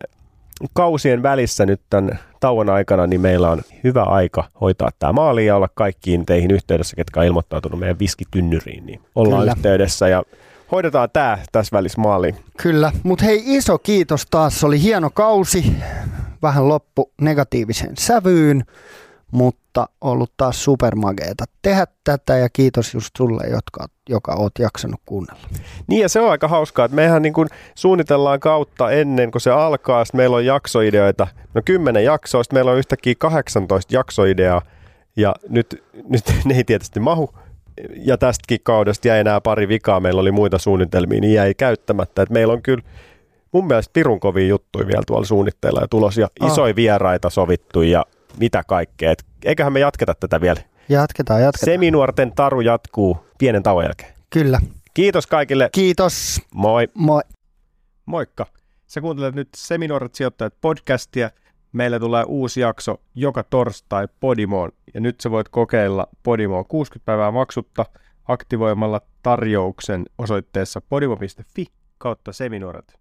kausien välissä nyt tämän tauon aikana, niin meillä on hyvä aika hoitaa tämä maali ja olla kaikkiin teihin yhteydessä, ketkä on ilmoittautunut meidän viskitynnyriin, niin ollaan Kyllä. yhteydessä ja hoidetaan tämä tässä välissä maaliin. Kyllä, mutta hei iso kiitos taas, oli hieno kausi, vähän loppu negatiiviseen sävyyn, mutta ollut taas supermageeta tehdä tätä ja kiitos just sulle, jotka, joka oot jaksanut kuunnella. Niin ja se on aika hauskaa, että mehän niin kuin suunnitellaan kautta ennen kuin se alkaa, sitten meillä on jaksoideoita, no 10 jaksoa, sitten meillä on yhtäkkiä 18 jaksoideaa ja nyt, nyt <laughs> ne ei tietysti mahu. Ja tästäkin kaudesta jäi enää pari vikaa, meillä oli muita suunnitelmia, niin jäi käyttämättä. Et meillä on kyllä mun mielestä pirun kovia juttuja vielä tuolla suunnitteilla ja tulos ja Ah. isoja vieraita sovittu ja mitä kaikkea. Et eiköhän me jatketa tätä vielä. Jatketaan, jatketaan. Seminuorten taru jatkuu pienen tauon jälkeen. Kyllä, Kiitos kaikille. kiitos, Moi. moi. Moikka! Sä kuuntelet nyt Seminuoret sijoittajat podcastia. Meillä tulee uusi jakso joka torstai Podimoon. Ja nyt sä voit kokeilla Podimoa 60 päivää maksutta aktivoimalla tarjouksen osoitteessa podimo.fi kautta seminuoret.